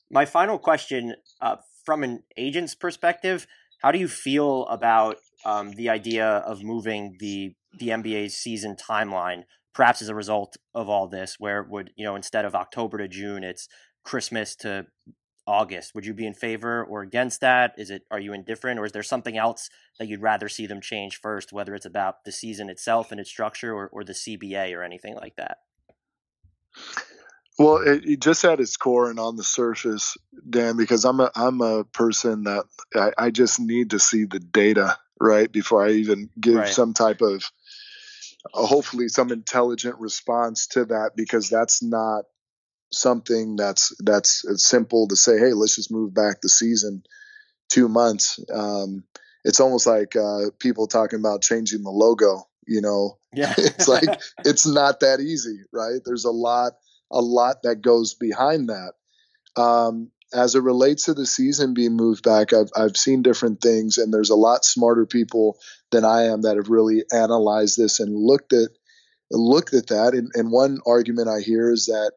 My final question, uh, from an agent's perspective, how do you feel about um, the idea of moving the the NBA's season timeline? Perhaps as a result of all this, where it would you know instead of October to June, it's Christmas to August. Would you be in favor or against that? Is it are you indifferent, or is there something else that you'd rather see them change first, whether it's about the season itself and its structure, or, or the CBA or anything like that? Well, it, it just at its core and on the surface, Dan, because I'm a I'm a person that I, I just need to see the data right before I even give right. some type of uh, hopefully some intelligent response to that because that's not something that's that's simple to say, hey, let's just move back the season two months. Um, it's almost like uh, people talking about changing the logo. You know, yeah, it's like it's not that easy, right? There's a lot, a lot that goes behind that. Um, as it relates to the season being moved back, I've I've seen different things, and there's a lot smarter people than I am that have really analyzed this and looked at looked at that. And, and one argument I hear is that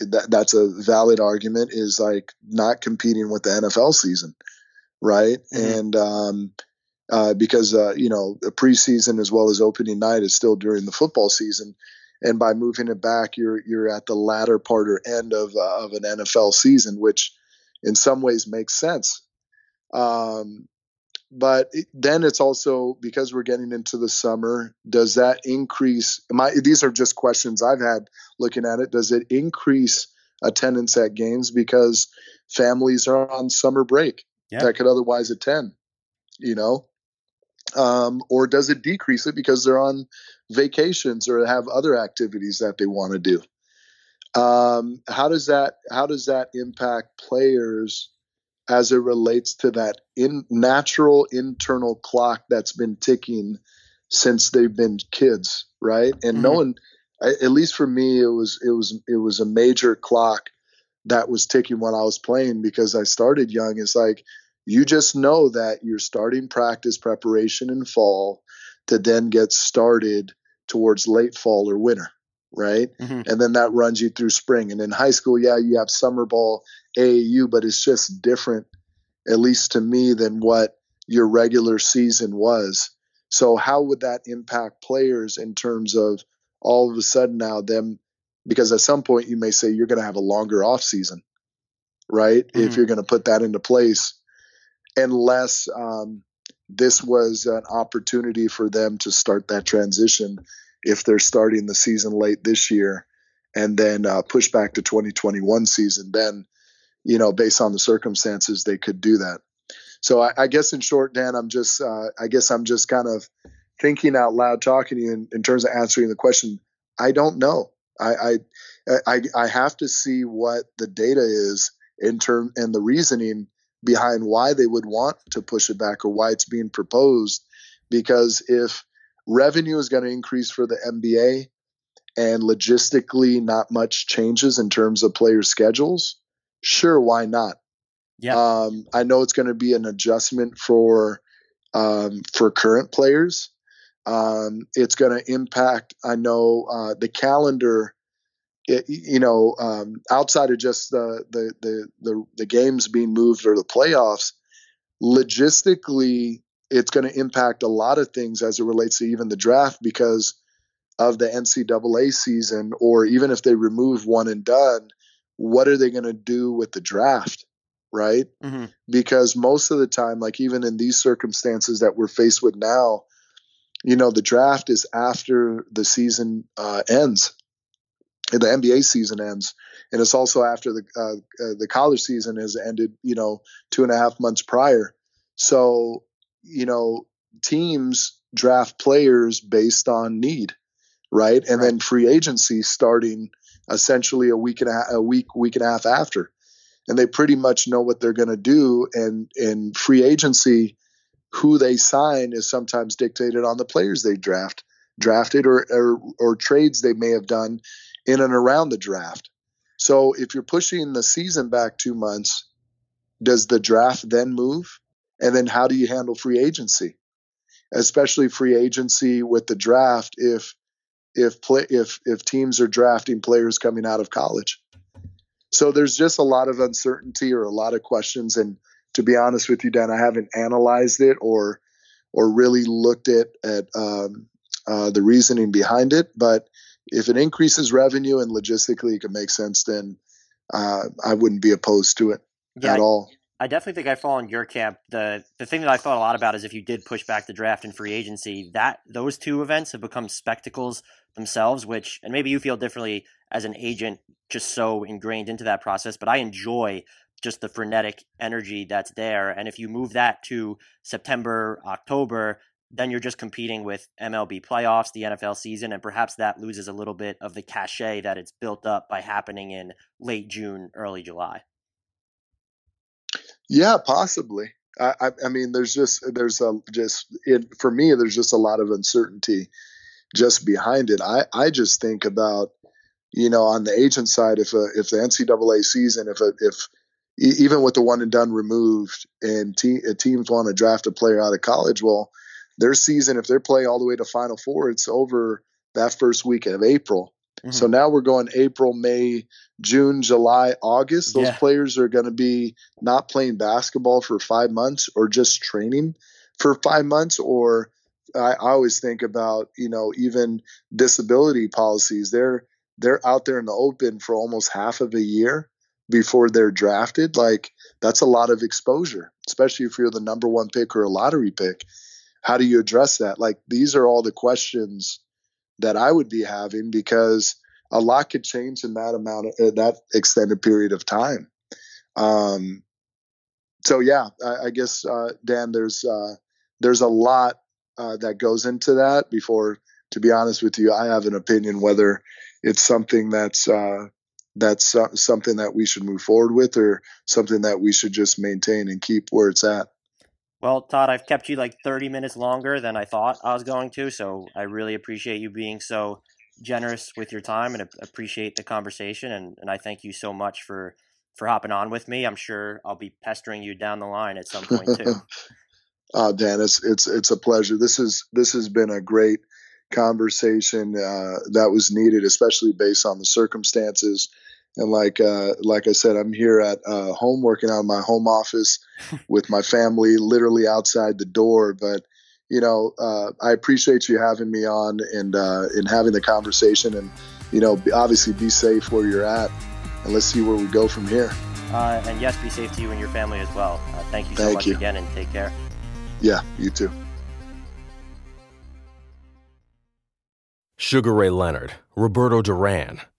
that that's a valid argument is like not competing with the NFL season, right? Mm-hmm. And um, uh, because uh, you know the preseason as well as opening night is still during the football season, and by moving it back, you're you're at the latter part or end of uh, of an NFL season, which in some ways makes sense. Um, but it, then it's also because we're getting into the summer does that increase my these are just questions i've had looking at it does it increase attendance at games because families are on summer break yeah. that could otherwise attend you know um, or does it decrease it because they're on vacations or have other activities that they want to do um, how does that how does that impact players as it relates to that in natural internal clock that's been ticking since they've been kids, right? And mm-hmm. no one, at least for me, it was it was it was a major clock that was ticking when I was playing because I started young. It's like you just know that you're starting practice preparation in fall to then get started towards late fall or winter, right? Mm-hmm. And then that runs you through spring. And in high school, yeah, you have summer ball, AAU, but it's just different, at least to me, than what your regular season was. So how would that impact players in terms of all of a sudden now them because at some point you may say you're going to have a longer off season, right? Mm-hmm. If you're going to put that into place, unless um, this was an opportunity for them to start that transition if they're starting the season late this year and then uh, push back to 2021 season, then you know based on the circumstances they could do that. So I, I guess in short, Dan, I'm just uh, I guess I'm just kind of thinking out loud, talking to you in, in terms of answering the question. I don't know. I, I I I have to see what the data is in term and the reasoning behind why they would want to push it back or why it's being proposed. Because if revenue is going to increase for the NBA and logistically not much changes in terms of player schedules, sure, why not? Yeah. Um, I know it's going to be an adjustment for um, for current players. Um, it's going to impact. I know uh, the calendar. It, you know, um, outside of just the, the the the the games being moved or the playoffs, logistically, it's going to impact a lot of things as it relates to even the draft because of the NCAA season, or even if they remove one and done, what are they going to do with the draft? right? Mm-hmm. Because most of the time, like even in these circumstances that we're faced with now, you know, the draft is after the season uh, ends, the NBA season ends, and it's also after the uh, uh, the college season has ended. You know, two and a half months prior. So, you know, teams draft players based on need, right? And right. then free agency starting essentially a week and a, half, a week week and a half after and they pretty much know what they're going to do. And in free agency, who they sign is sometimes dictated on the players they draft, drafted, or, or, or trades they may have done in and around the draft. So if you're pushing the season back two months, does the draft then move? And then how do you handle free agency, especially free agency with the draft if if play, if if teams are drafting players coming out of college? So there's just a lot of uncertainty or a lot of questions. And to be honest with you, Dan, I haven't analyzed it or or really looked at at um, uh, the reasoning behind it. But if it increases revenue and logistically it can make sense, then uh, I wouldn't be opposed to it yeah, at all. I definitely think I fall in your camp. The the thing that I thought a lot about is if you did push back the draft and free agency, that those two events have become spectacles themselves, which and maybe you feel differently as an agent just so ingrained into that process, but I enjoy just the frenetic energy that's there. And if you move that to September, October, then you're just competing with MLB playoffs, the NFL season, and perhaps that loses a little bit of the cachet that it's built up by happening in late June, early July. Yeah, possibly. I, I, mean, there's just there's a just it for me. There's just a lot of uncertainty just behind it. I I just think about you know, on the agent side, if a, if the NCAA season, if a, if even with the one and done removed, and te- teams want to draft a player out of college, well, their season, if they're playing all the way to Final Four, it's over that first week of April. Mm-hmm. So now we're going April, May, June, July, August. Those yeah. players are going to be not playing basketball for five months or just training for five months. Or I, I always think about, you know, even disability policies. They're they're out there in the open for almost half of a year before they're drafted. Like that's a lot of exposure, especially if you're the number one pick or a lottery pick. How do you address that? Like these are all the questions that I would be having because a lot could change in that amount of uh, that extended period of time. Um, so yeah, I, I guess uh, Dan, there's uh, there's a lot uh, that goes into that. Before, to be honest with you, I have an opinion whether it's something that's uh, that's something that we should move forward with, or something that we should just maintain and keep where it's at. Well, Todd, I've kept you like 30 minutes longer than I thought I was going to, so I really appreciate you being so generous with your time and appreciate the conversation. And, and I thank you so much for for hopping on with me. I'm sure I'll be pestering you down the line at some point too. uh, Dan, it's it's it's a pleasure. This is this has been a great conversation uh, that was needed, especially based on the circumstances. And like uh, like I said, I'm here at uh, home working out of my home office with my family, literally outside the door. But you know, uh, I appreciate you having me on and uh, and having the conversation. And you know, obviously, be safe where you're at, and let's see where we go from here. Uh, and yes, be safe to you and your family as well. Uh, thank you so Thank much you. again, and take care. Yeah, you too. Sugar Ray Leonard, Roberto Duran,